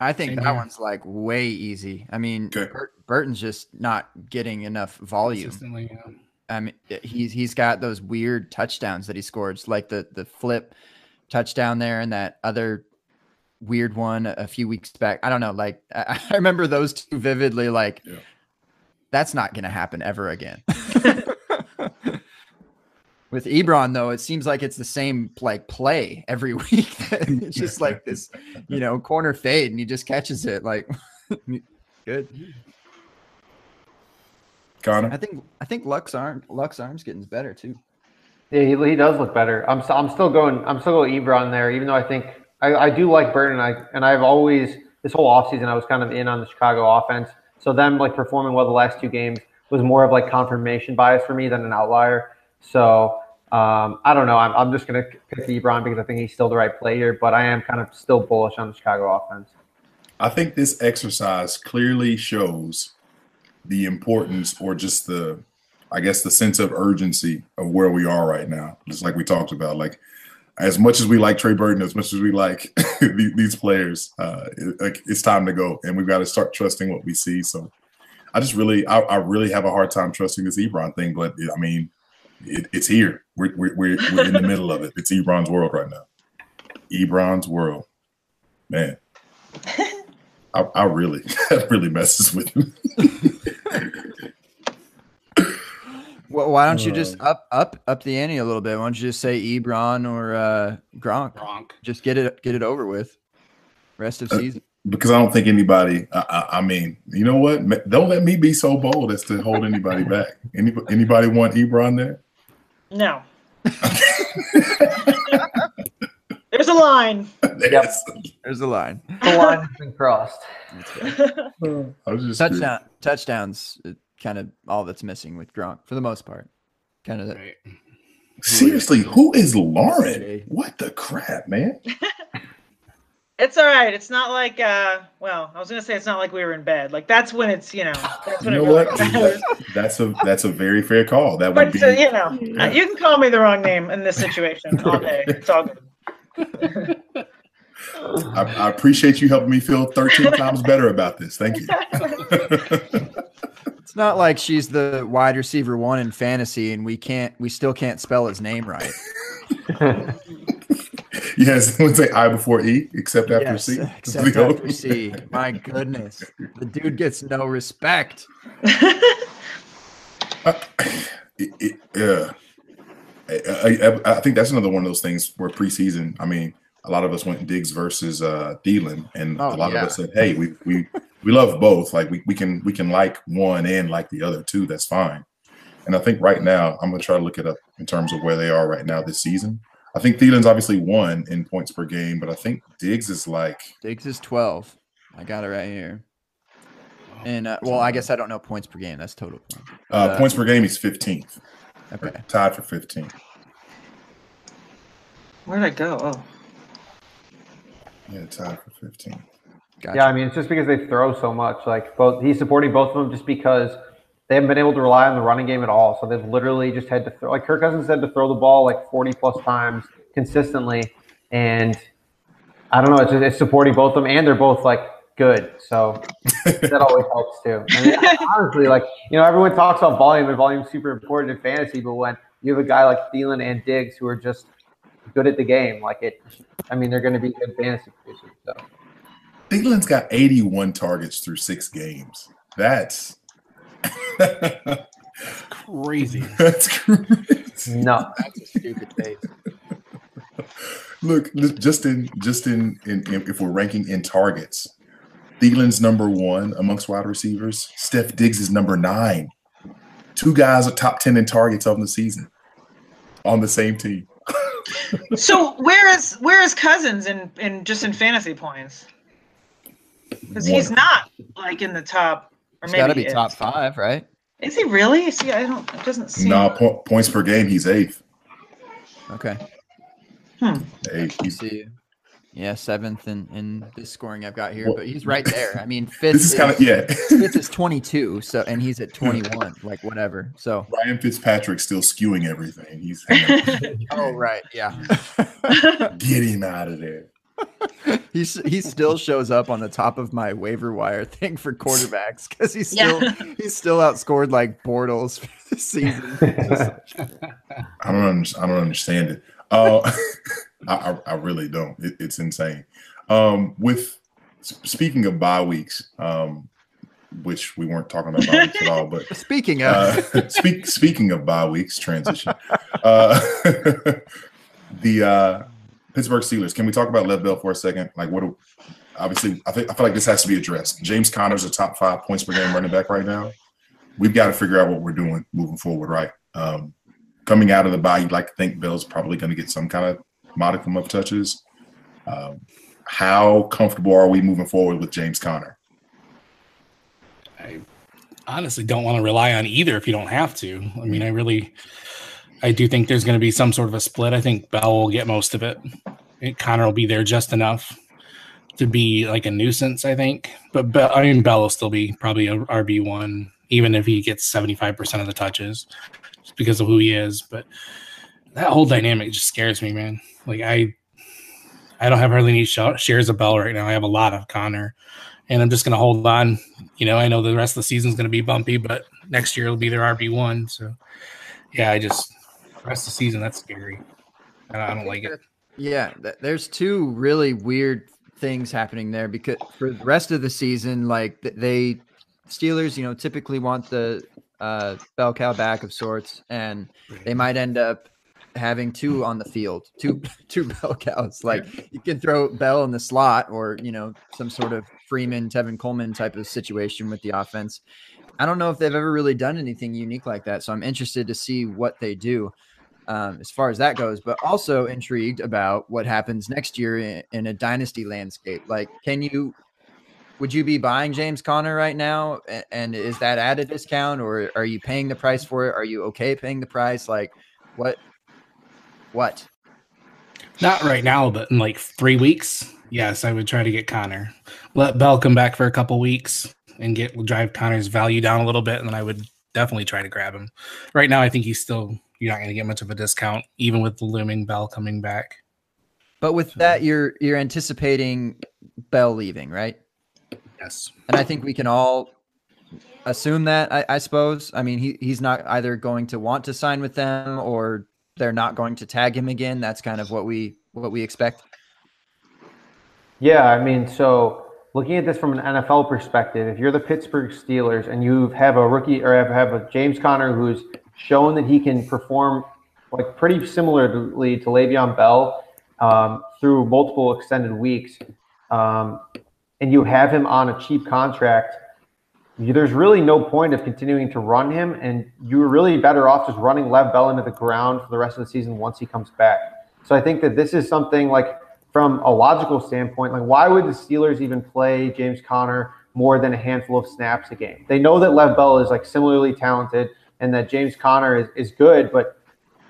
I think Same that here. one's like way easy. I mean, Okay. Bur- Burton's just not getting enough volume. Yeah. I mean, he's he's got those weird touchdowns that he scores, like the the flip touchdown there and that other weird one a few weeks back. I don't know, like I, I remember those two vividly. Like Yeah. That's not going to happen ever again. With Ebron, though, it seems like it's the same like play every week. it's just like this, you know, corner fade, and he just catches it. Like, good. Connor. I think I think Luck's arm Luck's arms getting better too. Yeah, he, he does look better. I'm st- I'm still going. I'm still going Ebron there, even though I think I, I do like Burton. I and I've always this whole offseason I was kind of in on the Chicago offense. So them like performing well the last two games was more of like confirmation bias for me than an outlier. So um, I don't know. I'm, I'm just gonna pick Ebron because I think he's still the right player, but I am kind of still bullish on the Chicago offense. I think this exercise clearly shows the importance or just the I guess the sense of urgency of where we are right now. Just like we talked about, like as much as we like Trey Burton, as much as we like these players, uh, it, like it's time to go, and we've got to start trusting what we see. So, I just really, I, I really have a hard time trusting this Ebron thing. But I mean, it, it's here. We're, we're we're we're in the middle of it. It's Ebron's world right now. Ebron's world, man. I, I really, that really messes with me. Well, why don't you just up up up the ante a little bit? Why don't you just say Ebron or uh, Gronk? Gronk. Just get it get it over with. Rest of Uh, season. because I don't think anybody. I, I, I mean, you know what? Don't let me be so bold as to hold anybody back. Any, anybody want Ebron there? No. There's a line. Yes. There's a line. The line has been crossed. I was just Touchdown touchdowns. uh, Kind of all that's missing with Gronk for the most part. Kind of. Right. Seriously, who is Lauren? What the crap, man? It's all right. It's not like uh well, I was gonna say it's not like we were in bed. Like that's when it's you know that's You know it really what? matters. That's a that's a very fair call. That would But be uh, you know, uh, you can call me the wrong name in this situation all day. It's all good. I, I appreciate you helping me feel 13 times better about this. Thank you. It's not like she's the wide receiver one in fantasy, and we can't we still can't spell his name right. yes, would say I before E, except after Yes, C. except after C. My goodness, the dude gets no respect. it, it, yeah. I, I, I think that's another one of those things where preseason. I mean, a lot of us went Diggs versus uh Thielen, and Oh, a lot yeah. of us said, "Hey, we we we love both. Like we, we can we can like one and like the other too. That's fine." And I think right now, I'm gonna try to look it up in terms of where they are right now this season. I think Thielen's obviously one in points per game, but I think Diggs is like Diggs is twelve. I got it right here. And uh, well, I guess I don't know points per game. That's total points. uh, Uh, points per game. He's 15th, Okay. tied for 15. Where'd I go? Oh. Yeah, tied for 15. Gotcha. Yeah, I mean, it's just because they throw so much. Like both, he's supporting both of them just because they haven't been able to rely on the running game at all. So they've literally just had to throw. Like Kirk Cousins had to throw the ball like forty plus times consistently, and I don't know. It's just, it's supporting both of them, and they're both like good. So that always helps too. I mean, honestly, like you know, everyone talks about volume, and volume's super important in fantasy. But when you have a guy like Thielen and Diggs who are just good at the game, like it, I mean, they're going to be good fantasy producers. So. Thielen's got 81 targets through six games. That's Crazy. that's crazy. No. That's a stupid pace. Look, li- just in just in, in, in if we're ranking in targets, Thielen's number one amongst wide receivers. Steph Diggs is number nine. Two guys are top 10 in targets of the season on the same team. So where is where is Cousins in in just in fantasy points? Because he's not like in the top, or It's maybe got to be top five, right? Is he really? See, I don't. It doesn't seem. Nah, po- points per game, he's eighth. Okay. Hmm. Eighth. He's, See. Yeah, seventh in, in this scoring I've got here, but he's right there. I mean, fifth this is kind of yeah. fifth is 22, so and he's at 21, like whatever. So, Ryan Fitzpatrick's still skewing everything. He's oh right, yeah. get him out of there. He's he still shows up on the top of my waiver wire thing for quarterbacks because he's Yeah. still he's still outscored like Bortles for the season. I don't under- I don't understand it. Uh, I, I I really don't. It, it's insane. Um, with speaking of bye weeks, um, which we weren't talking about bye weeks at all. But Speaking of, uh, speak, speaking of bye weeks, transition. Uh, the uh, Pittsburgh Steelers. Can we talk about Lev Bell for a second? Like, what? Do, obviously, I think I feel like this has to be addressed. James Conner's a top five points per game running back right now. We've got to figure out what we're doing moving forward, right? Um, coming out of the bye, you'd like to think Bell's probably going to get some kind of modicum of touches. Um, how comfortable are we moving forward with James Conner? I honestly don't want to rely on either if you don't have to. I mean, I really, I do think there's going to be some sort of a split. I think Bell will get most of it. And Conner will be there just enough to be like a nuisance, I think. But Bell, I mean, Bell will still be probably a RB one, even if he gets 75% of the touches just because of who he is. But that whole dynamic just scares me, man. Like, I, I don't have hardly any sh- shares of Bell right now. I have a lot of Conner, and I'm just going to hold on. You know, I know the rest of the season's going to be bumpy, but next year it'll be their RB one. So, yeah, I just the rest of the season that's scary. I don't, I don't like it. yeah, th- there's two really weird things happening there because for the rest of the season, like they Steelers, you know, typically want the uh, bell cow back of sorts, and they might end up having two on the field, two two bell cows. Like you can throw Bell in the slot, or you know, some sort of Freeman, Tevin Coleman type of situation with the offense. I don't know if they've ever really done anything unique like that, so I'm interested to see what they do um, as far as that goes. But also intrigued about what happens next year in, in a dynasty landscape. Like, can you? Would you be buying James Conner right now? A- And is that at a discount, or are you paying the price for it? Are you okay paying the price? Like, what? What? Not right now, but in like three weeks, yes, I would try to get Conner. Let Bell come back for a couple weeks and get drive Conner's value down a little bit, and then I would definitely try to grab him. Right now, I think he's still you're not going to get much of a discount, even with the looming Bell coming back. But with that, you're you're anticipating Bell leaving, right? Yes. And I think we can all assume that. I, I suppose. I mean, he he's not either going to want to sign with them or they're not going to tag him again. That's kind of what we what we expect. Yeah, I mean, so looking at this from an NFL perspective, if you're the Pittsburgh Steelers and you have a rookie or have, have a James Conner who's shown that he can perform like pretty similarly to Le'Veon Bell um, through multiple extended weeks, um, and you have him on a cheap contract, there's really no point of continuing to run him, and you're really better off just running Lev Bell into the ground for the rest of the season once he comes back. So I think that this is something like from a logical standpoint, like why would the Steelers even play James Conner more than a handful of snaps a game? They know that Lev Bell is like similarly talented and that James Conner is, is good, but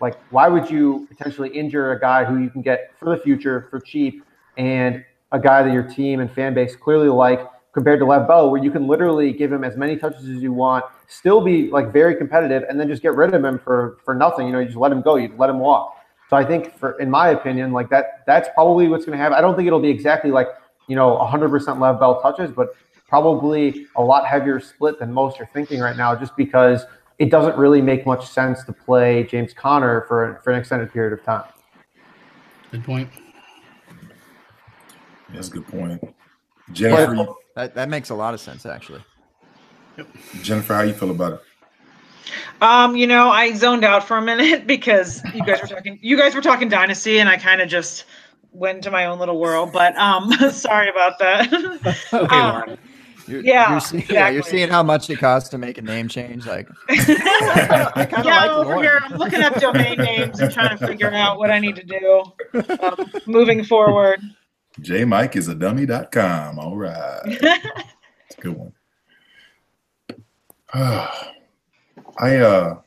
like why would you potentially injure a guy who you can get for the future for cheap and a guy that your team and fan base clearly like compared to Lev Bell, where you can literally give him as many touches as you want, still be like very competitive, and then just get rid of him for for nothing. You know, you just let him go, you let him walk. So I think, for in my opinion, like that, that's probably what's going to happen. I don't think it'll be exactly like you know 100% Lev Bell touches, but probably a lot heavier split than most are thinking right now, just because it doesn't really make much sense to play James Conner for for an extended period of time. Good point. That's a good point. Jennifer, you- That that makes a lot of sense, actually. Jennifer, how you feel about it? Um, you know, I zoned out for a minute because you guys were talking you guys were talking dynasty and I kind of just went into my own little world, but um sorry about that. Okay, Um, Lauren. You're, Yeah, you're seeing, yeah, you're seeing how much it costs to make a name change. Like, yeah, I kind of like over here I'm looking up domain names and trying to figure out what I need to do um, moving forward. Jmike is a dummy.com. All right. It's a good one. I uh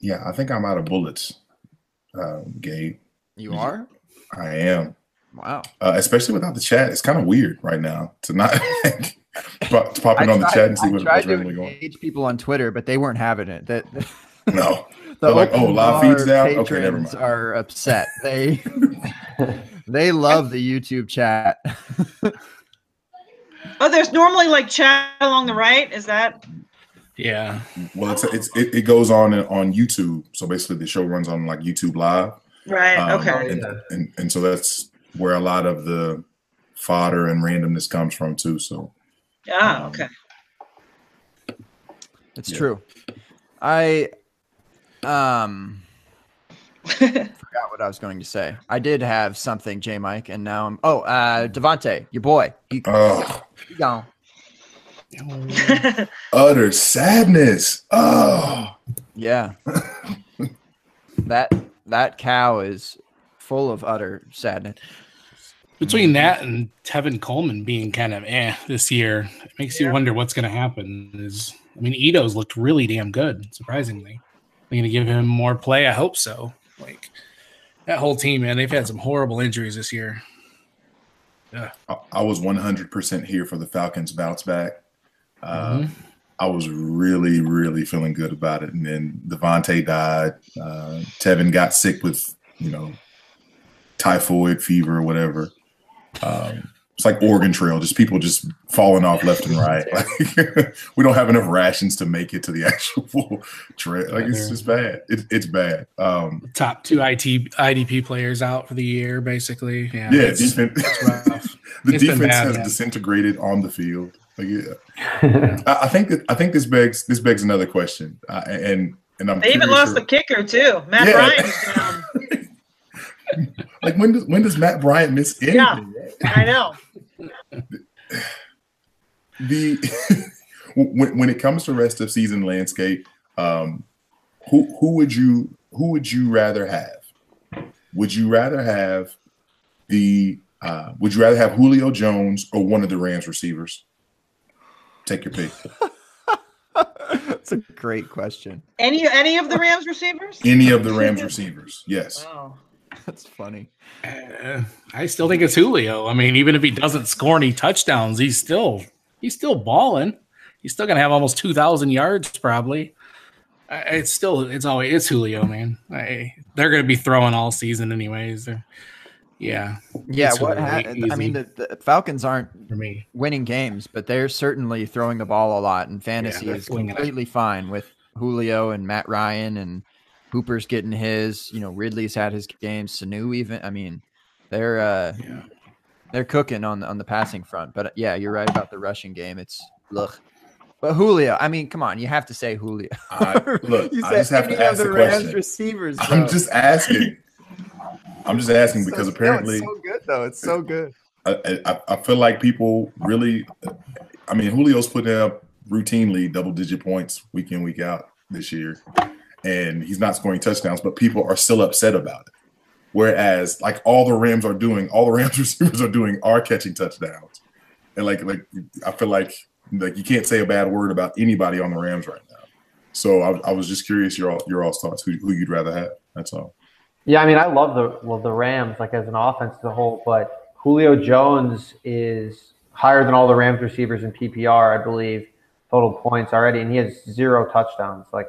yeah, I think I'm out of bullets. Um, Gabe. you are? I am. Wow. Uh, especially without the chat. It's kind of weird right now to not pop, to pop I in on the chat and see I what, what's to really going engage people on Twitter, but they weren't having it. That No. the They're like, oh, live feeds down? Okay, never mind. Are upset. They they love the YouTube chat. Oh, there's normally like chat along the right. Is that Yeah. Well, it's, it's it, it goes on on YouTube. So basically, the show runs on like YouTube Live. right? Um, okay. And, and and so that's where a lot of the fodder and randomness comes from too. So Ah, okay. It's Yeah. true. I um forgot what I was going to say. I did have something, J Mike, and now I'm oh uh Devonta, your boy. You, Oh, you gone. utter sadness. Oh, Yeah. that that cow is full of utter sadness. Between that and Tevin Coleman being kind of eh this year, it makes you wonder what's going to happen. Is I mean, Ito's looked really damn good, surprisingly. They're going to give him more play. I hope so. Like that whole team, man, they've had some horrible injuries this year. Yeah, I was 100% here for the Falcons bounce back. Uh, Mhm. I was really, really feeling good about it. And then Devonta died. Uh, Tevin got sick with, you know, typhoid fever or whatever. Um, it's like Oregon Trail, just people just falling off left and right. Like we don't have enough rations to make it to the actual trail. Like it's just bad. It, it's bad. Um, Top two IT IDP players out for the year, basically. Yeah, yeah, it's- defense, it's rough. the It's defense bad, has man. disintegrated on the field. Like, yeah. I, I think that I think this begs this begs another question, uh, and and I'm They even lost your- the kicker too. Matt Yeah. Bryant is down. like when does when does Matt Bryant miss anything? Yeah. I know. The when when it comes to rest of season landscape, um, who who would you who would you rather have? Would you rather have the uh, would you rather have Julio Jones or one of the Rams receivers? Take your pick. That's a great question. Any any of the Rams receivers? Any of the Rams receivers? Yes. Oh. That's funny. Uh, I still think it's Julio. I mean, even if he doesn't score any touchdowns, he's still he's still balling. He's still gonna have almost two thousand yards probably. I- It's still it's always it's Julio, man. I, they're gonna be throwing all season anyways. They're- yeah, Yeah, what really ha- I mean the, the Falcons aren't for me. winning games, but they're certainly throwing the ball a lot, and fantasy they're is swinging it. completely fine with Julio and Matt Ryan and Hooper's getting his. You know, Ridley's had his games. Sanu even. I mean, they're uh, Yeah. they're cooking on the on the passing front. But uh, yeah, you're right about the rushing game. It's look. But Julio, I mean, come on, you have to say Julio. I- look, you I just have to ask the the Rams question. receivers. I'm just asking. I'm just asking because So- no, apparently it's so good though. It's so good. I, I, I feel like people really. I mean, Julio's putting up routinely double digit points week in week out this year, and he's not scoring touchdowns, but people are still upset about it. Whereas, like all the Rams are doing, all the Rams receivers are doing are catching touchdowns, and like like I feel like like you can't say a bad word about anybody on the Rams right now. So I, I was just curious your all your all's thoughts who, who you'd rather have. That's all. Yeah, I mean, I love the well the Rams like as an offense as a whole, but Julio Jones is higher than all the Rams receivers in PPR, I believe, total points already, and he has zero touchdowns. Like,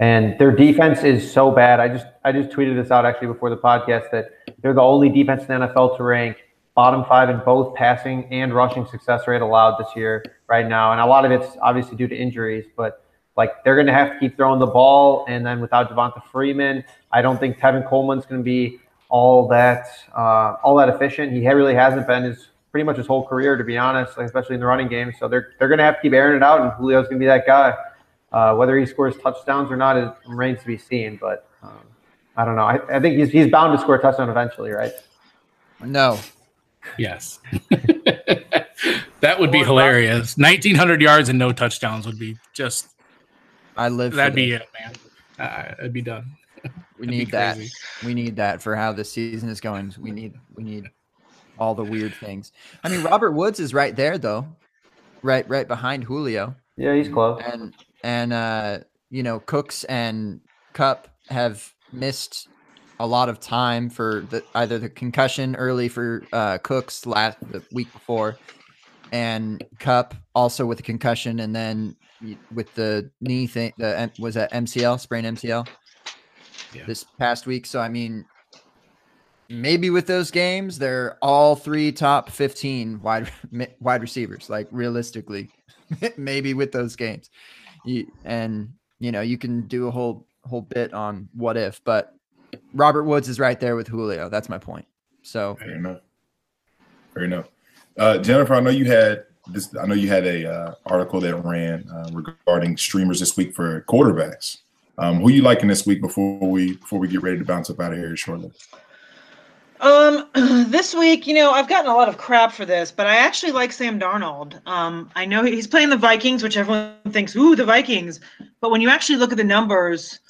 and their defense is so bad. I just I just tweeted this out actually before the podcast that they're the only defense in the NFL to rank bottom five in both passing and rushing success rate allowed this year right now, and a lot of it's obviously due to injuries, but. Like they're going to have to keep throwing the ball, and then without Devonta Freeman, I don't think Tevin Coleman's going to be all that uh, all that efficient. He really hasn't been his pretty much his whole career, to be honest, like, especially in the running game. So they're they're going to have to keep airing it out, and Julio's going to be that guy. Uh, whether he scores touchdowns or not is remains to be seen. But um, I don't know. I, I think he's he's bound to score a touchdown eventually, right? No, Yes, that would be hilarious. Nineteen hundred yards and no touchdowns would be just I live. that'd be this. it, man. Uh, it'd be done. We need that. We need that for how the season is going. We need we need all the weird things. I mean, Robert Woods is right there though, right right behind Julio, Yeah, he's close. and and uh, you know Cooks and Kupp have missed a lot of time for the either the concussion early for uh, Cooks last the week before, and Kupp also with a concussion, and then with the knee thing. The was that MCL sprain MCL Yeah. this past week. So I mean, maybe with those games, they're all three top fifteen wide wide receivers. Like realistically, maybe with those games, you, and you know you can do a whole whole bit on what if, but Robert Woods is right there with Julio. That's my point. So Fair enough. Fair enough. Uh, Jennifer, I know you had this I know you had a uh, article that ran uh, regarding streamers this week for quarterbacks. Um, who you liking this week before we before we get ready to bounce up out of here shortly? Um, this week, you know, I've gotten a lot of crap for this, but I actually like Sam Darnold. Um, I know he's playing the Vikings, which everyone thinks, ooh, the Vikings. But when you actually look at the numbers,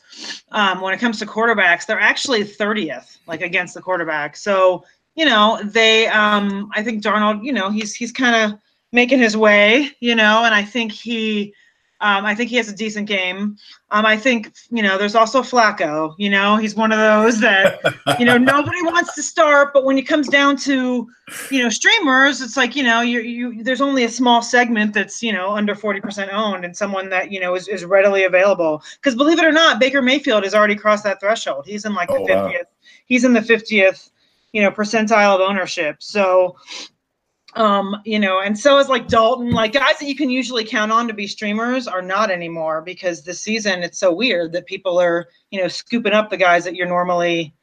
um, when it comes to quarterbacks, they're actually 30th, like against the quarterback. So, you know, they, um, I think Darnold, you know, he's he's kind of making his way, you know, and I think he um, I think he has a decent game. Um, I think you know there's also Flacco. You know he's one of those that you know nobody wants to start, but when it comes down to you know streamers, it's like you know you you there's only a small segment that's you know under 40% owned and someone that you know is, is readily available. Because believe it or not, Baker Mayfield has already crossed that threshold. He's in like the Oh, 50th. wow. He's in the 50th you know percentile of ownership. So um, you know, and so is like Dalton, like guys that you can usually count on to be streamers are not anymore because this season it's so weird that people are, you know, scooping up the guys that you're normally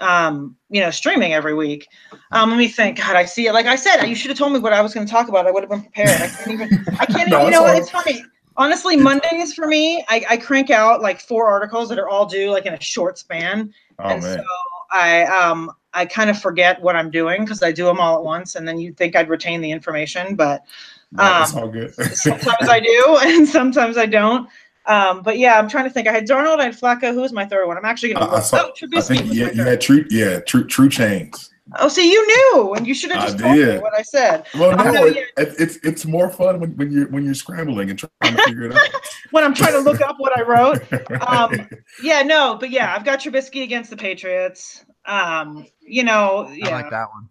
um, you know, streaming every week. Um, let me think. God, I see it. Like I said, you should have told me what I was going to talk about. I would have been prepared. I can't even. I can't No, even. You know, what? it's funny. Honestly, Mondays for me, I, I crank out like four articles that are all due like in a short span Oh and man, so I um I kind of forget what I'm doing because I do them all at once, and then you'd think I'd retain the information, but no, um, all good. sometimes I do, and sometimes I don't. Um, but yeah, I'm trying to think. I had Darnold, I had Flacco. Who was my third one? I'm actually gonna. I Look. saw. oh, I think yeah, you had true. Yeah, true. True chains. Oh, see, you knew, and you should have I just told me what I said. Well, no, no, it, it, it's it's more fun when, when you're when you're scrambling and trying to figure it out. When I'm trying to look up what I wrote. Um, Yeah, no, but yeah, I've got Trubisky against the Patriots. Um, you know, yeah. I like that one.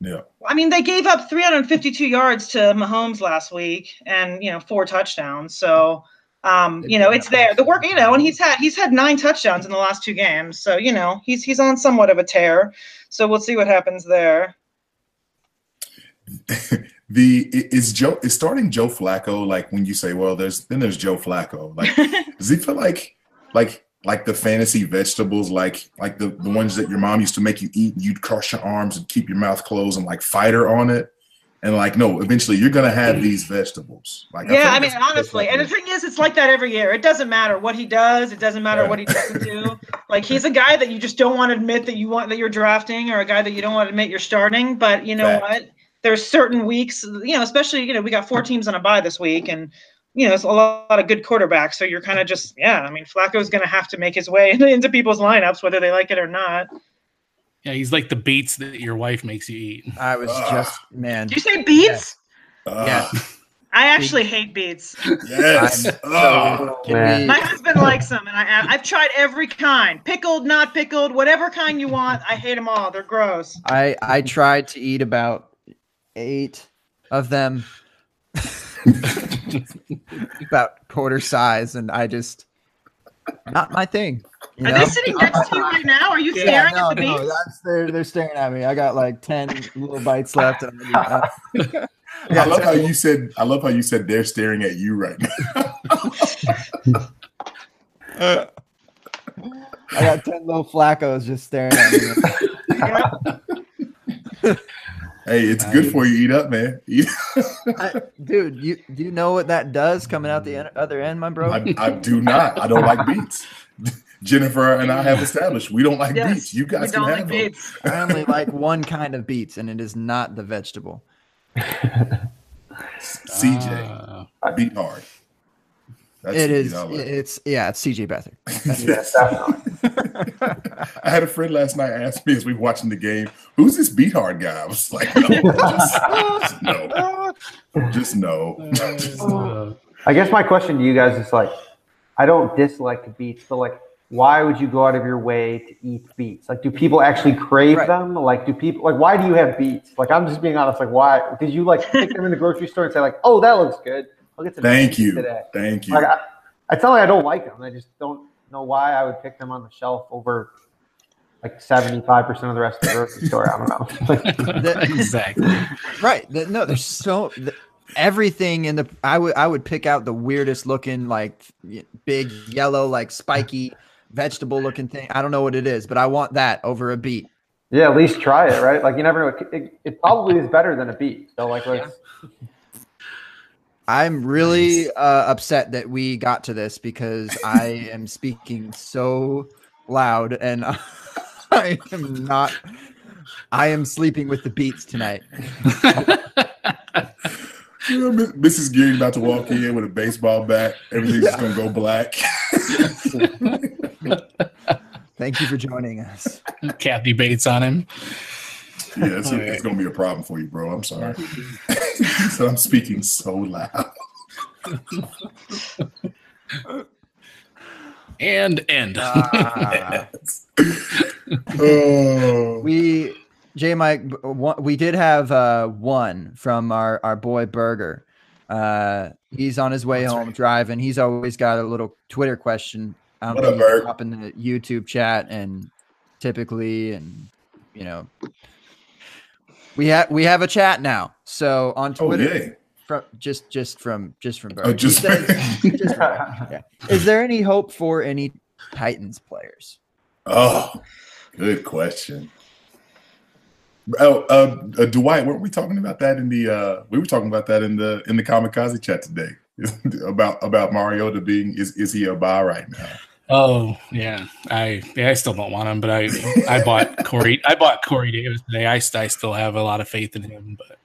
yeah. I mean, they gave up 352 yards to Mahomes last week, and you know, four touchdowns. So, um, you know, it's there. The work, you know, and he's had he's had nine touchdowns in the last two games. So, you know, he's he's on somewhat of a tear. So we'll see what happens there. The is Joe is starting Joe Flacco like when you say, well, there's then there's Joe Flacco. Like, does he feel like like like the fantasy vegetables, like like the, the ones that your mom used to make you eat, and you'd crush your arms and keep your mouth closed and like fighter on it? And like, no, eventually you're gonna have these vegetables. Like, yeah, like I mean, honestly, and the thing is, it's like that every year. It doesn't matter what he does. It doesn't matter what he doesn't do. Like he's a guy that you just don't want to admit that you want that you're drafting, or a guy that you don't want to admit you're starting. But you know Fact. what? There's certain weeks, you know, especially you know, we got four teams on a bye this week, and you know, it's a lot, lot of good quarterbacks. So you're kind of just, yeah. I mean, Flacco's going to have to make his way into people's lineups, whether they like it or not. Yeah, he's like the beets that your wife makes you eat. I was Ah. just man. Do you say beats? Ah, I actually hate beets. yes. So- can My husband likes them, and I, I've tried every kind, pickled, not pickled, whatever kind you want. I hate them all. They're gross. I I tried to eat about eight of them, about quarter size, and I just not my thing. You Are know? they sitting next to you right now? Are you Yeah, staring no, at the no, beats? that's, they're they're staring at me. I got like ten little bites left. And I'm gonna be- uh, I love how you said. I love how you said they're staring at you right now. I got ten little flaccos just staring at me. Yep. Hey, it's good for you. Eat up, man. Eat. I, dude, you do you know what that does coming out the en- other end, my bro? I, I do not. I don't like beets. Jennifer and I have established we don't like Yes, beets. You guys can don't have like them. I only like one kind of beets, and it is not the vegetable. CJ, Uh, beet hard. That's it the is. beet I, like. It's yeah. It's CJ Beathard. Yes, definitely. I had a friend last night ask me as we were watching the game, "Who's this beet hard guy?" I was like, "No, just, just no, just no." I guess my question to you guys is like, I don't dislike beets, but like, why would you go out of your way to eat beets? Like, do people actually crave Right. them? Like, do people like why do you have beets? Like, I'm just being honest. Like, why did you like pick them in the grocery store and say like, oh, that looks good? I'll get some Thank beets you, today. thank you. Like, I, it's not like I don't like them. I just don't know why I would pick them on the shelf over like 75% of the rest of the grocery store. I don't know. The- exactly. right. The- no, there's so the, everything in the. I would I would pick out the weirdest looking like big yellow like spiky vegetable looking thing. I don't know what it is, but I want that over a beet. yeah, at least try it, right? Like, you never know. It, it, it probably is better than a beet. So, like, let's. I'm really uh, upset that we got to this because I am speaking so loud and I am not. I am sleeping with the beats tonight. You know, Mrs. Geary about to walk in with a baseball bat. Everything's just gonna go black. Thank you for joining us. Kathy Bates on him. Yeah, it's, it's gonna be a problem for you, bro. I'm sorry. so I'm speaking so loud. And end. Ah. Oh, we J Mike, we did have uh, one from our our boy Burger. Uh, he's on his way That's home right. driving. He's always got a little Twitter question. Um, What up, he's Up in the YouTube chat, and typically, and you know, we have we have a chat now. So on oh Twitter, yeah. from just just from just from Burger. Oh, just says- just from- yeah. Is there any hope for any Titans players? oh, good question. Oh, uh, uh, Dwight, weren't we talking about that in the? uh We were talking about that in the in the Kamikaze chat today about about Mariota being is is he a buy right now? Oh yeah, I yeah, I still don't want him, but I I bought Corey. I bought Corey Davis today. I, I still have a lot of faith in him, but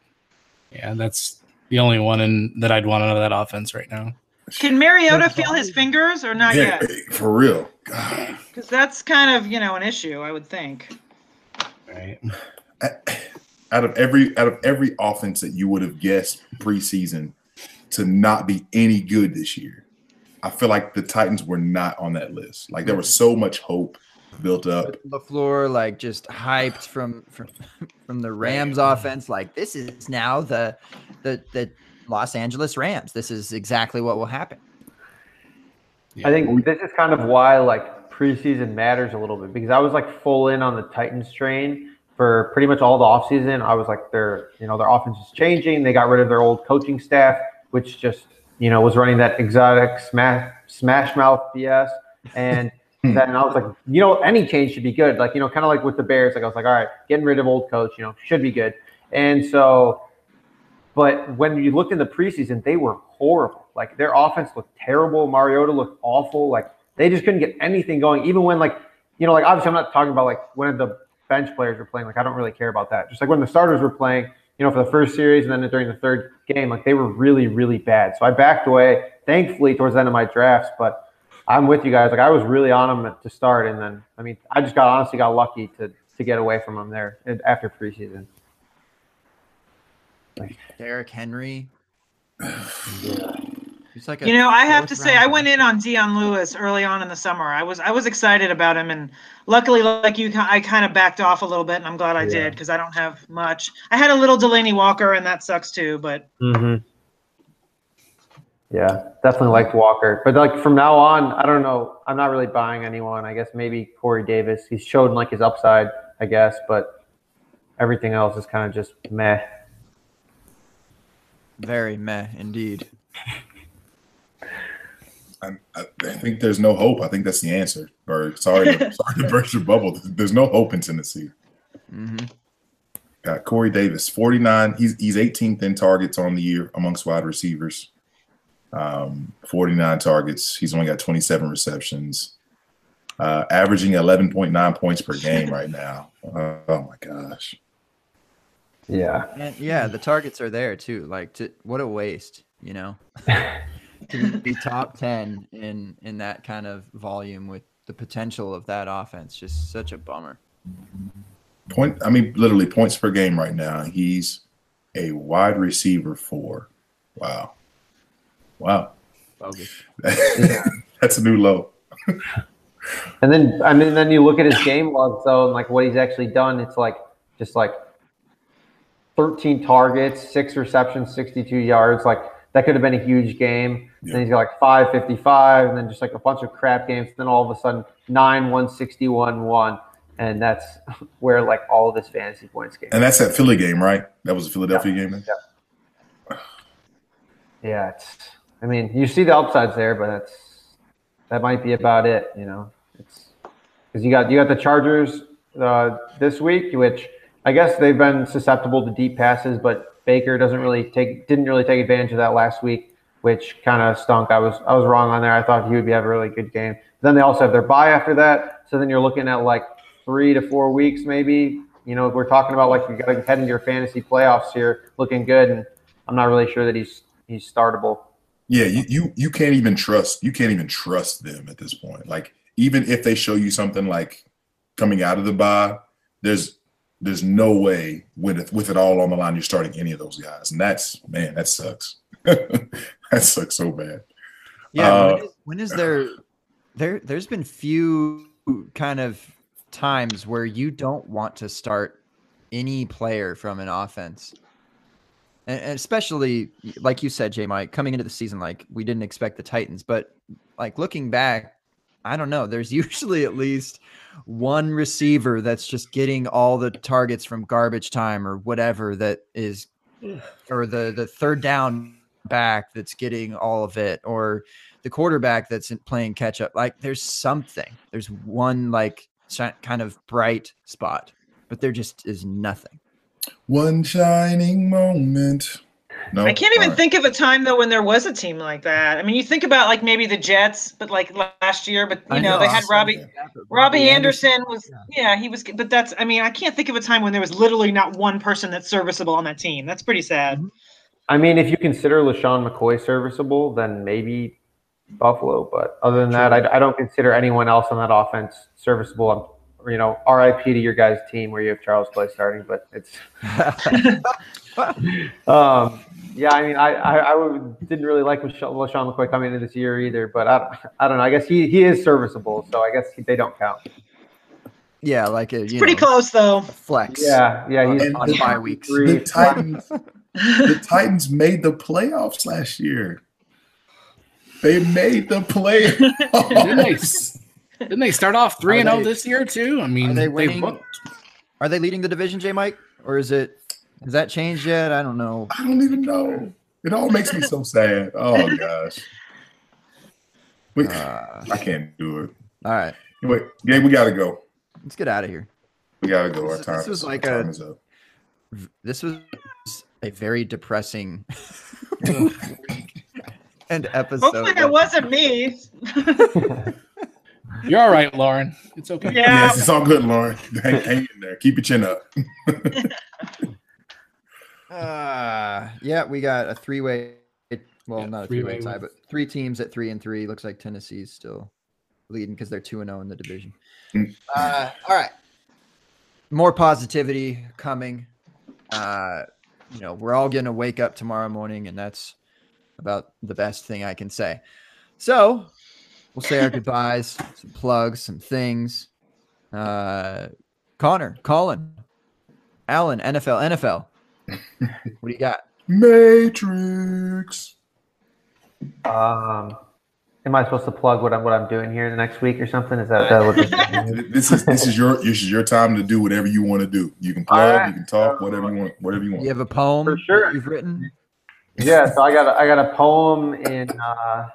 yeah, that's the only one in, that I'd want out of that offense right now. Can Mariota feel his fingers or not yeah, yet? for real. God. Because that's kind of you know an issue, I would think. Right. out of every out of every offense that you would have guessed preseason to not be any good this year, I feel like the Titans were not on that list. Like there was so much hope built up. LaFleur like just hyped from from from the Rams offense. Like this is now the the the Los Angeles Rams. This is exactly what will happen. I think this is kind of why like preseason matters a little bit because I was like full in on the Titans train for pretty much all the offseason. I was like their you know their offense is changing. They got rid of their old coaching staff, which just you know was running that exotic smash smash mouth BS. And hmm. then I was like, you know, any change should be good. Like you know, kind of like with the Bears. Like I was like, all right, getting rid of old coach, you know, should be good. And so but when you looked in the preseason, they were horrible. Like their offense looked terrible. Mariota looked awful. Like they just couldn't get anything going. Even when like, you know, like obviously I'm not talking about like when the bench players were playing. Like I don't really care about that. Just like when the starters were playing, you know, for the first series and then during the third game, like they were really, really bad. So I backed away, thankfully, towards the end of my drafts. But I'm with you guys. Like I was really on them to start, and then I mean, I just got honestly got lucky to to get away from them there after preseason. Derrick Henry. He's like a You know, I have to fourth say, I went in on Dion Lewis early on in the summer. I was I was excited about him, and luckily, like you, I kind of backed off a little bit, and I'm glad I Yeah. did because I don't have much. I had a little Delanie Walker, and that sucks too. But Mm-hmm. Yeah, definitely liked Walker. But like from now on, I don't know. I'm not really buying anyone. I guess maybe Corey Davis. He's showed like his upside, I guess, but everything else is kind of just meh. Very meh indeed. I, I I think there's no hope. I think that's the answer, Berg. Sorry, to, sorry to burst your bubble. There's no hope in Tennessee. hmm Got Corey Davis, 49. He's he's 18th in targets on the year amongst wide receivers. Um, 49 targets. He's only got 27 receptions. Uh, averaging 11.9 points per game right now. Uh, oh my gosh. Yeah. And yeah, the targets are there too. Like, to, what a waste, you know, to be top ten in in that kind of volume with the potential of that offense. Just such a bummer. Point. I mean, literally points per game right now. He's a wide receiver for. Wow. Wow. Bogus. That's a new low. And then I mean, then you look at his game logs though, and like what he's actually done. It's like just like 13 targets, six receptions, 62 yards. Like that could have been a huge game. Yeah. Then he's got like 555, and then just like a bunch of crap games. Then all of a sudden, nine, 161, one, and that's where like all of his fantasy points came. And that's that Philly game, right? That was a Philadelphia game. then? Yeah, it's. I mean, you see the upsides there, but that's that might be about it. You know, it's because you got you got the Chargers uh, this week, which I guess they've been susceptible to deep passes, but Baker doesn't really take didn't really take advantage of that last week. which kind of stunk. I was I was wrong on there. I thought he would be have a really good game. But Then they also have their bye after that, so then you're looking at like three to four weeks maybe. You know, we're talking about like you got to head into your fantasy playoffs here, looking good, and I'm not really sure that he's he's startable. Yeah, you, you you can't even trust you can't even trust them at this point. Like even if they show you something like coming out of the bye, there's there's no way with it with it all on the line you're starting any of those guys, and that's man, that sucks. that sucks so bad. Yeah, Uh, when, is, when is there there there's been few kind of times where you don't want to start any player from an offense. And, and especially like you said, Jay Mike, coming into the season, like we didn't expect the Titans, but like looking back, I don't know, there's usually at least one receiver that's just getting all the targets from garbage time or whatever that is or the the third down back that's getting all of it or the quarterback that's in- playing catch up like there's something. There's one like shi- kind of bright spot but there just is nothing. One shining moment. No, I can't even All right. think of a time though when there was a team like that. I mean, you think about like maybe the Jets, but like last year, but you know, know, they had awesome. Robbie Robbie Anderson was yeah, he was but that's I mean, I can't think of a time when there was literally not one person that's serviceable on that team. That's pretty sad. I mean, if you consider LeSean McCoy serviceable, then maybe Buffalo. But other than that, I, I don't consider anyone else on that offense serviceable. I'm, you know, RIP to your guys' team where you have Charles Clay starting, but it's. um, yeah, I mean, I I, I didn't really like LeSean, LeSean McCoy coming into this year either, but I, don't- I don't know. I guess he, he is serviceable, so I guess they don't count. yeah like a you Pretty know, close though. flex Yeah, yeah, he's And on bye weeks The Titans, the Titans made the playoffs last year. They made the Didn't they, playoffs. didn't they start off three and oh zero this year, too? I mean, are they they winning looked. are they leading the division j mike or is it has that changed yet i don't know I don't even know. It all makes me so sad. Oh gosh. Wait, uh, I can't do it. all right Wait, yeah, we gotta go. let's get out of here We gotta go. Our time, this was our like time a- is up. this was a very depressing and episode Hopefully it wasn't me. You're all right, Lauren. It's okay. Yeah. Yes, it's all good, Lauren. Hang, hang in there. Keep your chin up. Uh, yeah, we got a three way. Well, Yeah, not a three way tie, but three teams at three and three. Looks like Tennessee's still leading because they're two and zero in the division. Mm. Uh, all right, more positivity coming. Uh, you know, we're all gonna wake up tomorrow morning, and that's about the best thing I can say. So we'll say our goodbyes, some plugs, some things. Uh, Connor, Colin, Allen, NFL, NFL. What do you got? Matrix. Um, am I supposed to plug what I'm what I'm doing here the next week or something? Is that, that what this This is this is your this is your time to do whatever you want to do. You can plug, Alright. you can talk, whatever you want, whatever you want. You have a poem For sure. that you've written? Yeah, so I got a, I got a poem in uh,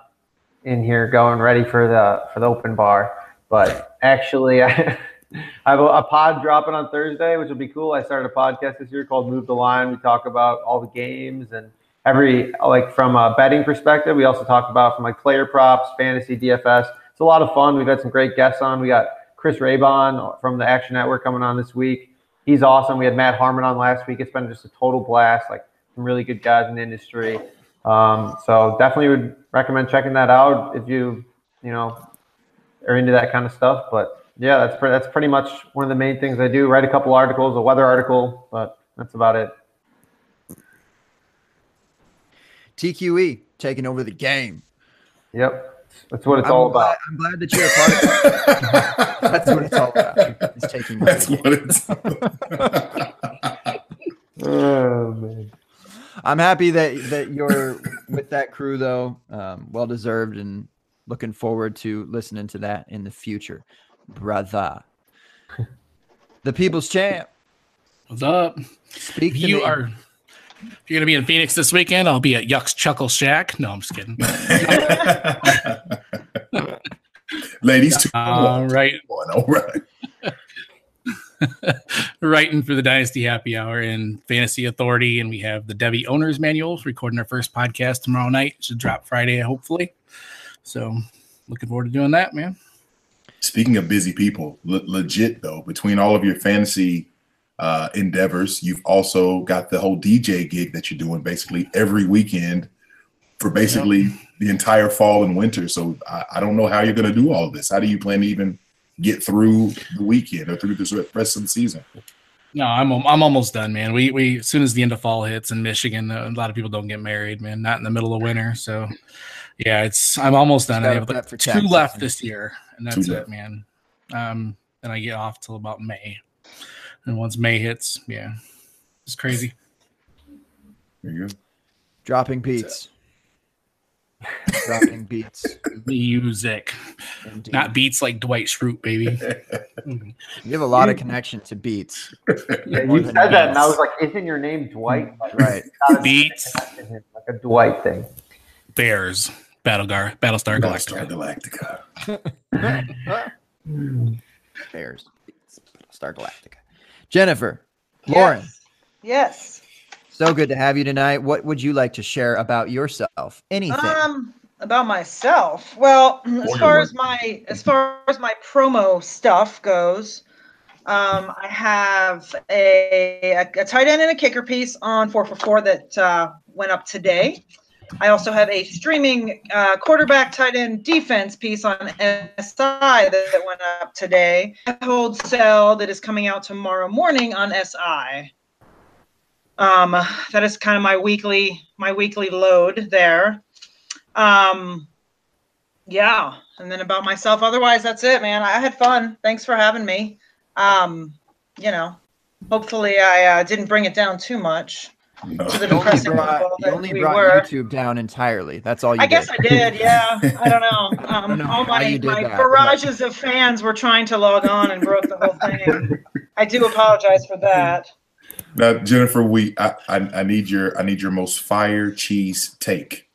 in here going ready for the for the open bar, but actually I, I have a, a pod dropping on Thursday, which will be cool. I started a podcast this year called Move the Line. We talk about all the games and every like from a betting perspective. We also talk about from like player props, fantasy, DFS. It's a lot of fun. We've had some great guests on. We got Chris Raybon from the Action Network coming on this week. He's awesome. We had Matt Harmon on last week. It's been just a total blast. Like some really good guys in the industry. Um, so definitely would recommend checking that out if you, you know, are into that kind of stuff. But yeah, that's pre- that's pretty much one of the main things I do. Write a couple articles, a weather article, but that's about it. TQE taking over the game. Yep, that's what it's I'm all glad, about. I'm glad that you're a part of it. That's what it's all about. It's taking over That's the what it's. Oh man. I'm happy that that you're with that crew though. Um, well deserved and looking forward to listening to that in the future, brother. The people's champ. What's up? Speak to you me. are if you're gonna be in Phoenix this weekend, I'll be at Yuck's Chuckle Shack. No, I'm just kidding. Ladies, two All right. one. All right. writing for the Dynasty Happy Hour and Fantasy Authority, and we have the Devy Owners Manual recording our first podcast tomorrow night. Should drop Friday, hopefully. So, looking forward to doing that, man. Speaking of busy people, le- legit though, between all of your fantasy uh, endeavors, you've also got the whole DJ gig that you're doing basically every weekend for basically yep. the entire fall and winter. So I, I don't know how you're going to do all this. How do you plan to even get through the weekend or through the rest of the season? No, I'm I'm almost done, man. We we as soon as the end of fall hits in Michigan, a lot of people don't get married, man. Not in the middle of winter, so yeah, it's I'm almost done. I have like two left this year, and that's it, man. Um, and I get off till about May, and once May hits, yeah, it's crazy. There you go. Dropping beats. Dropping beats. Music. Indeed. Not beats like Dwight Schrute, baby. you have a lot of connection to beats. Yeah, you said that, beats. and I was like, "Isn't your name Dwight?" right. Beats. Like a Dwight thing. Bears. Battlegar, Battlestar Galactica. Galactica. Bears. Star Galactica. Jennifer, Lauren. Yes. yes. So good to have you tonight. What would you like to share about yourself? Anything? Um, about myself. Well, as far as my as far as my promo stuff goes, um, I have a, a, a tight end and a kicker piece on 4for4 that uh, went up today. I also have a streaming uh, quarterback tight end defense piece on SI that, went up today. Hold cell that is coming out tomorrow morning on SI. Um, that is kind of my weekly my weekly load there. Um, yeah, and then about myself. Otherwise, that's it, man. I had fun. Thanks for having me. Um, you know, hopefully I uh, didn't bring it down too much. No. To the depressing brought, you only we brought were. YouTube down entirely. That's all you I did. guess I did, yeah. I don't know. Um, don't know all my, my that, barrages but... of fans were trying to log on and broke the whole thing. I do apologize for that. Now, Jennifer, we I, I, I need your I need your most fire cheese take.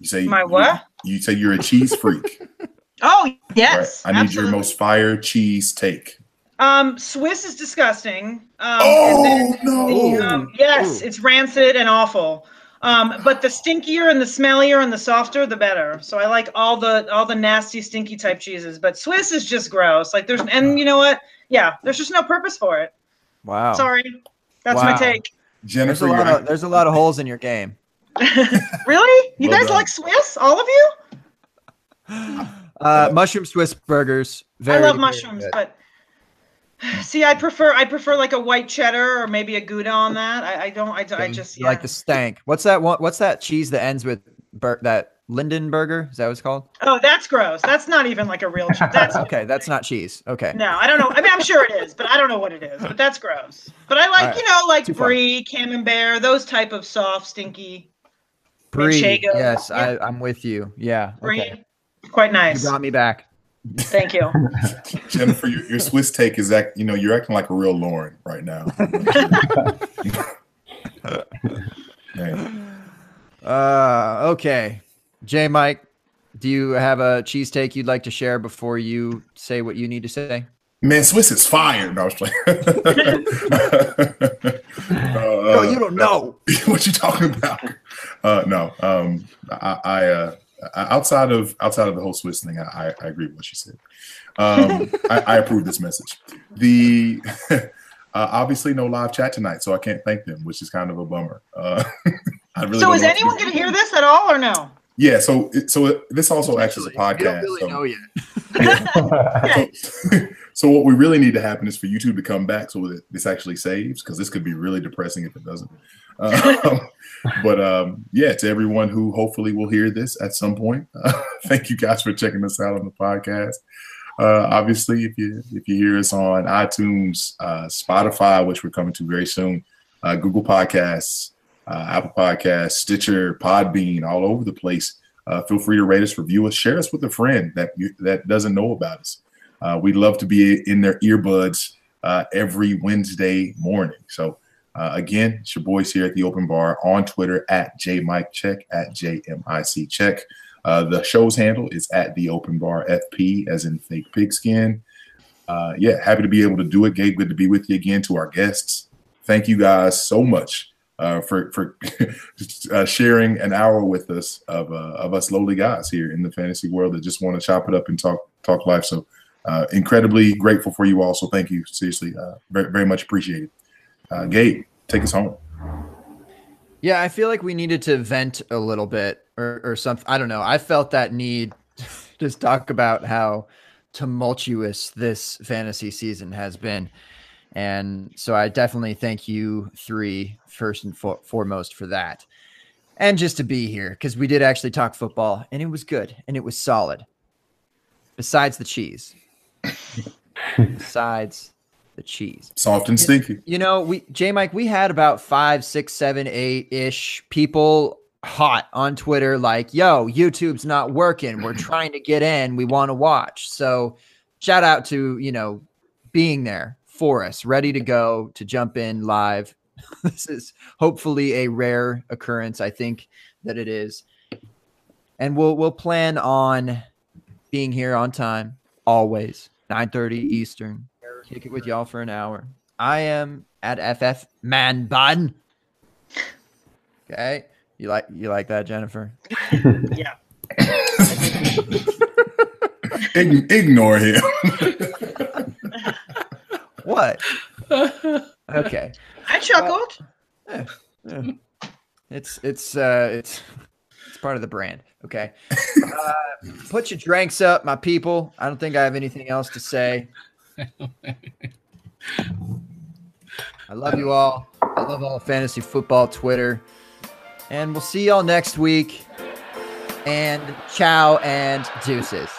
You say my what? You, you say you're a cheese freak. oh yes. Right. I need absolutely. your most fire cheese take. Um, Swiss is disgusting. Um, oh then, no! Um, yes, Ooh. it's rancid and awful. Um, but the stinkier and the smellier and the softer, the better. So I like all the all the nasty, stinky type cheeses. But Swiss is just gross. Like there's and you know what? Yeah, there's just no purpose for it. Wow. Sorry, that's wow. my take. Jennifer, there's a, lot of, there's a lot of holes in your game. really? You well guys done. like Swiss? All of you? Uh, mushroom Swiss burgers. Very, I love mushrooms, but See, I prefer I prefer like a white cheddar or maybe a Gouda on that. I, I don't. I, I just yeah. like the stank. What's that one? What's that cheese that ends with bur- that Lindenberger? Is that what it's called? Oh, that's gross. That's not even like a real cheese. That's okay. That's not cheese. Okay. No, I don't know. I mean, I'm sure it is, but I don't know what it is. But that's gross. But I like right. you know like Too brie, far. camembert, those type of soft, stinky. Brie. Yes, yeah. I, I'm with you. Yeah. Brie. Okay. Quite nice. You brought me back. Thank you. Jennifer, your, your, Swiss take is that you know you're acting like a real Lauren right now. uh, okay. J Mike, do you have a cheese take you'd like to share before you say what you need to say? Man, Swiss is fire. No, I was playing. uh, no, you don't know what you talking about. Uh, no, um, I, I uh, outside of outside of the whole Swiss thing, I, I agree with what she said. Um, I, I, approve this message. The uh, obviously no live chat tonight, so I can't thank them, which is kind of a bummer. Uh, really so is anyone going to hear this at all or no? Yeah, so so this also acts as a podcast. We don't really so. know yet. so, so, what we really need to happen is for YouTube to come back so that this actually saves because this could be really depressing if it doesn't. Um, but um, yeah, to everyone who hopefully will hear this at some point, uh, thank you guys for checking us out on the podcast. Uh, obviously, if you if you hear us on iTunes, uh, Spotify, which we're coming to very soon, uh, Google Podcasts, uh, Apple Podcasts, Stitcher, Podbean, all over the place. Uh, feel free to rate us, review us, share us with a friend that you, that doesn't know about us. we'd love to be in their earbuds every Wednesday morning. So uh, again, it's your boys here at the Open Bar on Twitter at JMicCheck at JMIC Check. Uh, the show's handle is at the Open Bar FP, as in fake pigskin. uh, yeah, happy to be able to do it. Gabe, good to be with you again. To our guests, thank you guys so much uh, for for uh, sharing an hour with us of uh, of us lowly guys here in the fantasy world that just want to chop it up and talk talk life. So uh, incredibly grateful for you all. So thank you, seriously, uh, very very much appreciated. Uh, Gabe, take us home. Yeah, I feel like we needed to vent a little bit or, or something. I don't know. I felt that need to just talk about how tumultuous this fantasy season has been. And so I definitely thank you three first and for- foremost for that. And just to be here because we did actually talk football and it was good and it was solid. Besides the cheese. Besides the cheese. Soft and stinky. You know, we J Mike, we had about five, six, seven, eight ish people hot on Twitter, like, yo, YouTube's not working. We're trying to get in. We want to watch. So shout out to, you know, being there for us, ready to go to jump in live. this is hopefully a rare occurrence. I think that it is. And we'll we'll plan on being here on time, always. 9:30 Eastern. Kick it with y'all for an hour. I am at FF Man Bun. Okay. You like you like that, Jennifer? Yeah. Ign- ignore him. What? Okay. I chuckled. Yeah. It's it's uh it's it's part of the brand. Okay. Uh, put your drinks up, my people. I don't think I have anything else to say. I love you all. I love all fantasy football Twitter. And we'll see y'all next week. And ciao and deuces.